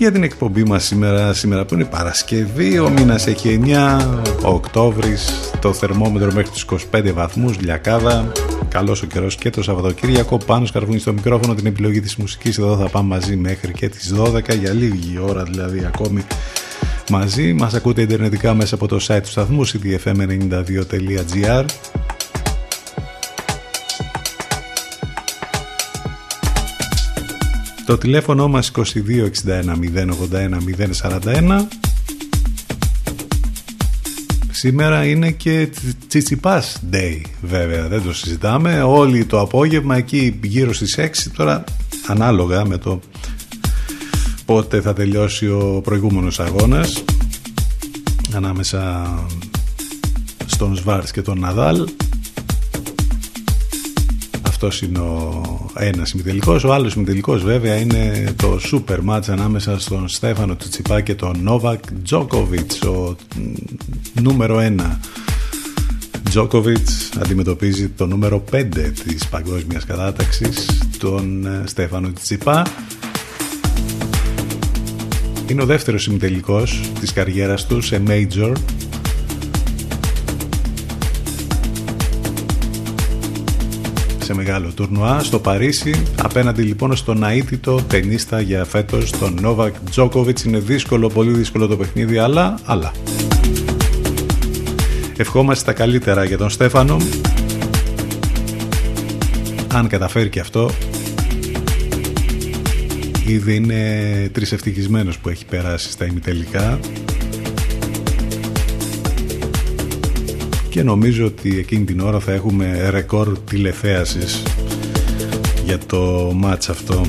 για την εκπομπή μας σήμερα, σήμερα που είναι Παρασκευή, ο μήνας έχει 9, ο Οκτώβρης, το θερμόμετρο μέχρι τους 25 βαθμούς, λιακάδα, καλός ο καιρός και το Σαββατοκύριακο, πάνω σκαρβούνι στο μικρόφωνο την επιλογή της μουσικής, εδώ θα πάμε μαζί μέχρι και τις 12, για λίγη ώρα δηλαδή ακόμη μαζί. Μας ακούτε ιντερνετικά μέσα από το site του σταθμού cdfm92.gr Το τηλέφωνο μας 2261 081 041 Σήμερα είναι και Τσιτσιπάς Day βέβαια δεν το συζητάμε. Όλοι το απόγευμα εκεί γύρω στις 6 τώρα ανάλογα με το πότε θα τελειώσει ο προηγούμενος αγώνας ανάμεσα στον Σβάρτς και τον Ναδάλ αυτός είναι ο ένας ημιτελικός. Ο άλλος ημιτελικός βέβαια είναι το super match ανάμεσα στον Στέφανο Τσιτσιπά και τον Νόβακ Τζόκοβιτς. Ο νούμερο ένα Τζόκοβιτς αντιμετωπίζει το νούμερο 5 της παγκόσμιας κατάταξης τον ε, Στέφανο Τσιτσιπά. Είναι ο δεύτερος ημιτελικός της καριέρας του σε Major σε μεγάλο τουρνουά στο Παρίσι. Απέναντι λοιπόν στον αίτητο ταινίστα για φέτος τον Νόβακ Τζόκοβιτς είναι δύσκολο, πολύ δύσκολο το παιχνίδι αλλά, αλλά. Ευχόμαστε τα καλύτερα για τον Στέφανο. Αν καταφέρει και αυτό ήδη είναι τρισευτυχισμένος που έχει περάσει στα ημιτελικά και νομίζω ότι εκείνη την ώρα θα έχουμε ρεκόρ τηλεθέασης για το μάτς αυτό.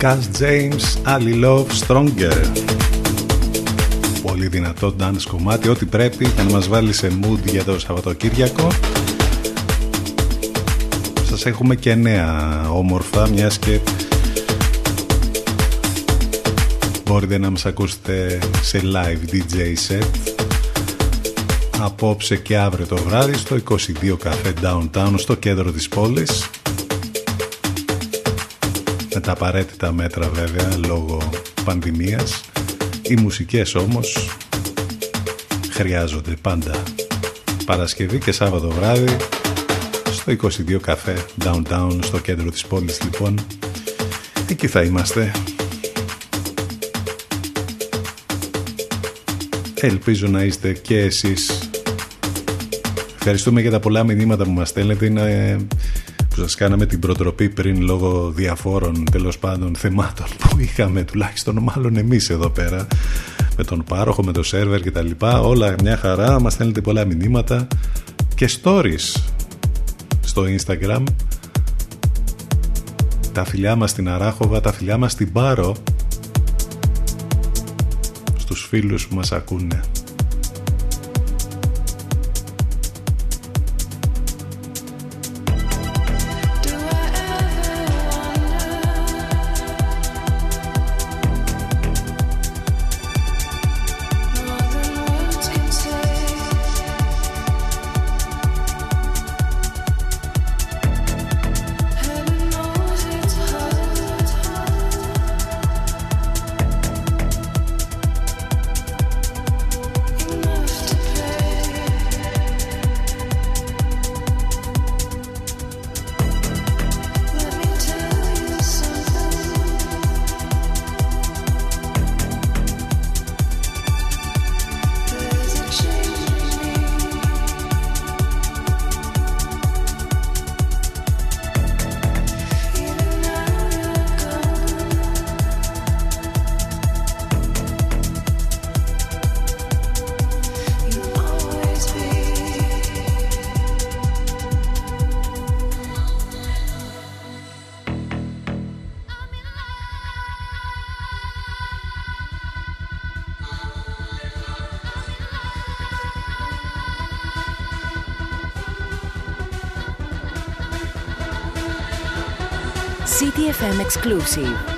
Cass James, Ali Love, Stronger. Πολύ δυνατό dance κομμάτι, ό,τι πρέπει για να μας βάλει σε mood για το Σαββατοκύριακο. Σας έχουμε και νέα όμορφα, μιας και μπορείτε να μας ακούσετε σε live DJ set απόψε και αύριο το βράδυ στο 22 Café Downtown στο κέντρο της πόλης με τα απαραίτητα μέτρα βέβαια λόγω πανδημίας. Οι μουσικές όμως χρειάζονται πάντα. Παρασκευή και Σάββατο βράδυ στο 22 Café Downtown στο κέντρο της πόλης λοιπόν. Εκεί θα είμαστε. Ελπίζω να είστε και εσείς. Ευχαριστούμε για τα πολλά μηνύματα που μας στέλνετε. Είναι που σας κάναμε την προτροπή πριν λόγω διαφόρων τέλος πάντων θεμάτων που είχαμε τουλάχιστον μάλλον εμείς εδώ πέρα με τον πάροχο, με το σερβερ και τα λοιπά όλα μια χαρά, μας στέλνετε πολλά μηνύματα και stories στο Instagram τα φιλιά μας στην Αράχοβα, τα φιλιά μας στην Πάρο στους φίλους που μας ακούνε. Exclusive.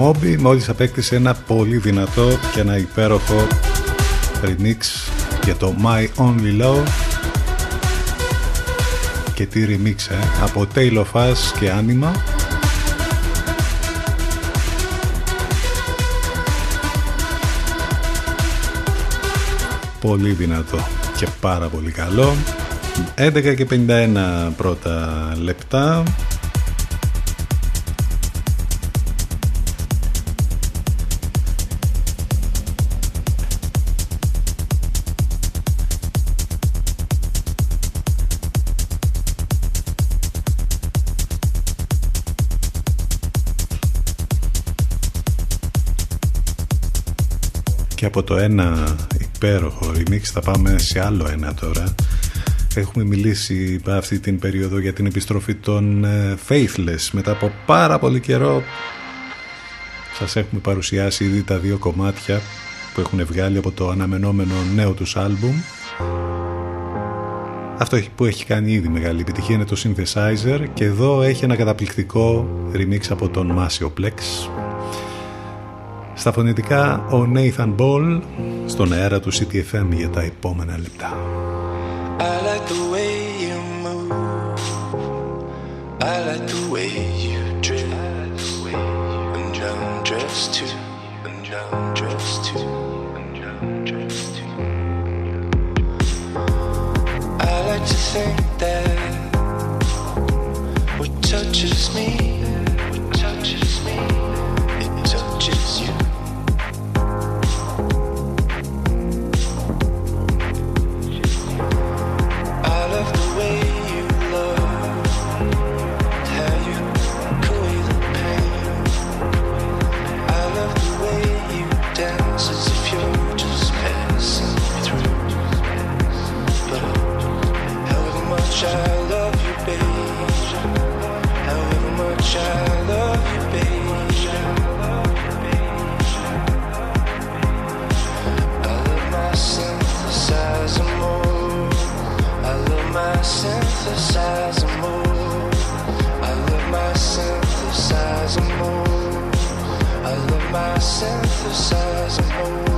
Ο Moby μόλις απέκτησε ένα πολύ δυνατό και ένα υπέροχο remix για το My Only Love. Και τι remix ε, από Taylor Fass και Anima. Πολύ δυνατό και πάρα πολύ καλό. 11 και 51 πρώτα λεπτά από το ένα υπέροχο remix θα πάμε σε άλλο ένα τώρα. Έχουμε μιλήσει αυτή την περίοδο για την επιστροφή των ε, Faithless. Μετά από πάρα πολύ καιρό σας έχουμε παρουσιάσει ήδη τα δύο κομμάτια που έχουν βγάλει από το αναμενόμενο νέο τους άλμπουμ. Αυτό που έχει κάνει ήδη μεγάλη επιτυχία είναι το Synthesizer και εδώ έχει ένα καταπληκτικό remix από τον Masio Plex στα φωνητικά ο Nathan Ball στον αέρα του CTFM για τα επόμενα λεπτά. i'm of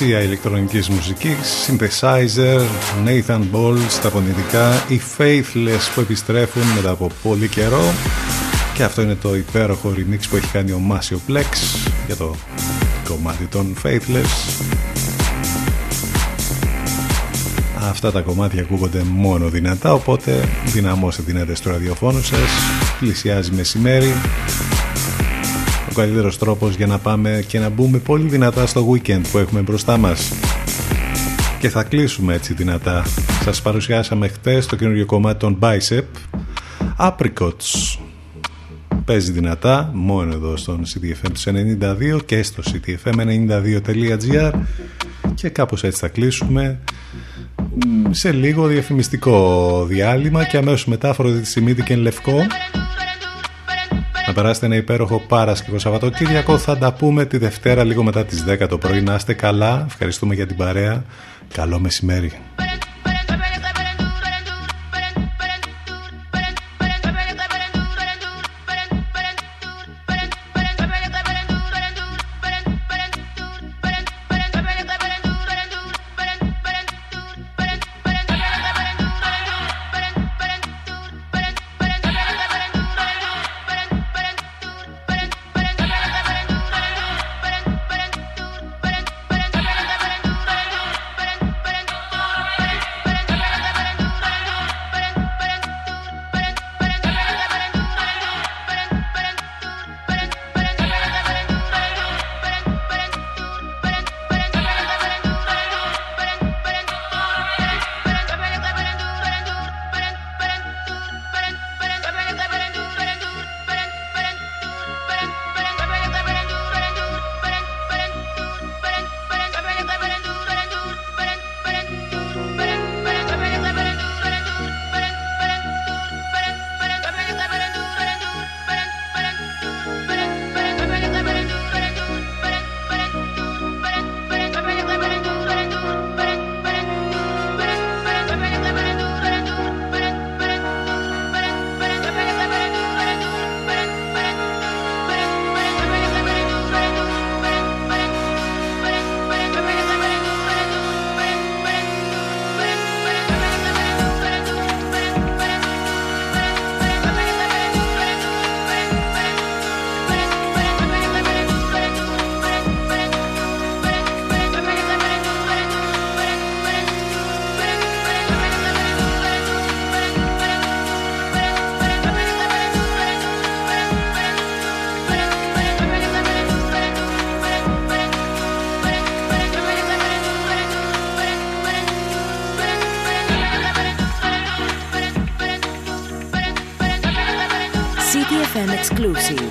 πανδεσία ηλεκτρονικής μουσικής Synthesizer, Nathan Ball στα φωνητικά οι Faithless που επιστρέφουν μετά από πολύ καιρό. Και αυτό είναι το υπέροχο remix που έχει κάνει ο Masio Plex για το κομμάτι των Faithless. Αυτά τα κομμάτια ακούγονται μόνο δυνατά οπότε δυναμώστε την στο ραδιοφόνο σας. Πλησιάζει μεσημέρι ο καλύτερος τρόπος για να πάμε και να μπούμε πολύ δυνατά στο weekend που έχουμε μπροστά μας. Και θα κλείσουμε έτσι δυνατά. Σας παρουσιάσαμε χτες το καινούργιο κομμάτι των Bicep, Apricots. Παίζει δυνατά, μόνο εδώ στον CTFM 92 και στο ctfm92.gr και κάπως έτσι θα κλείσουμε σε λίγο διαφημιστικό διάλειμμα και αμέσως μετά Αφροδίτη και Λευκό να περάσετε ένα υπέροχο Παρασκευό Σαββατοκύριακο. Θα τα πούμε τη Δευτέρα λίγο μετά τις 10 το πρωί. Να είστε καλά. Ευχαριστούμε για την παρέα. Καλό μεσημέρι. Rosie.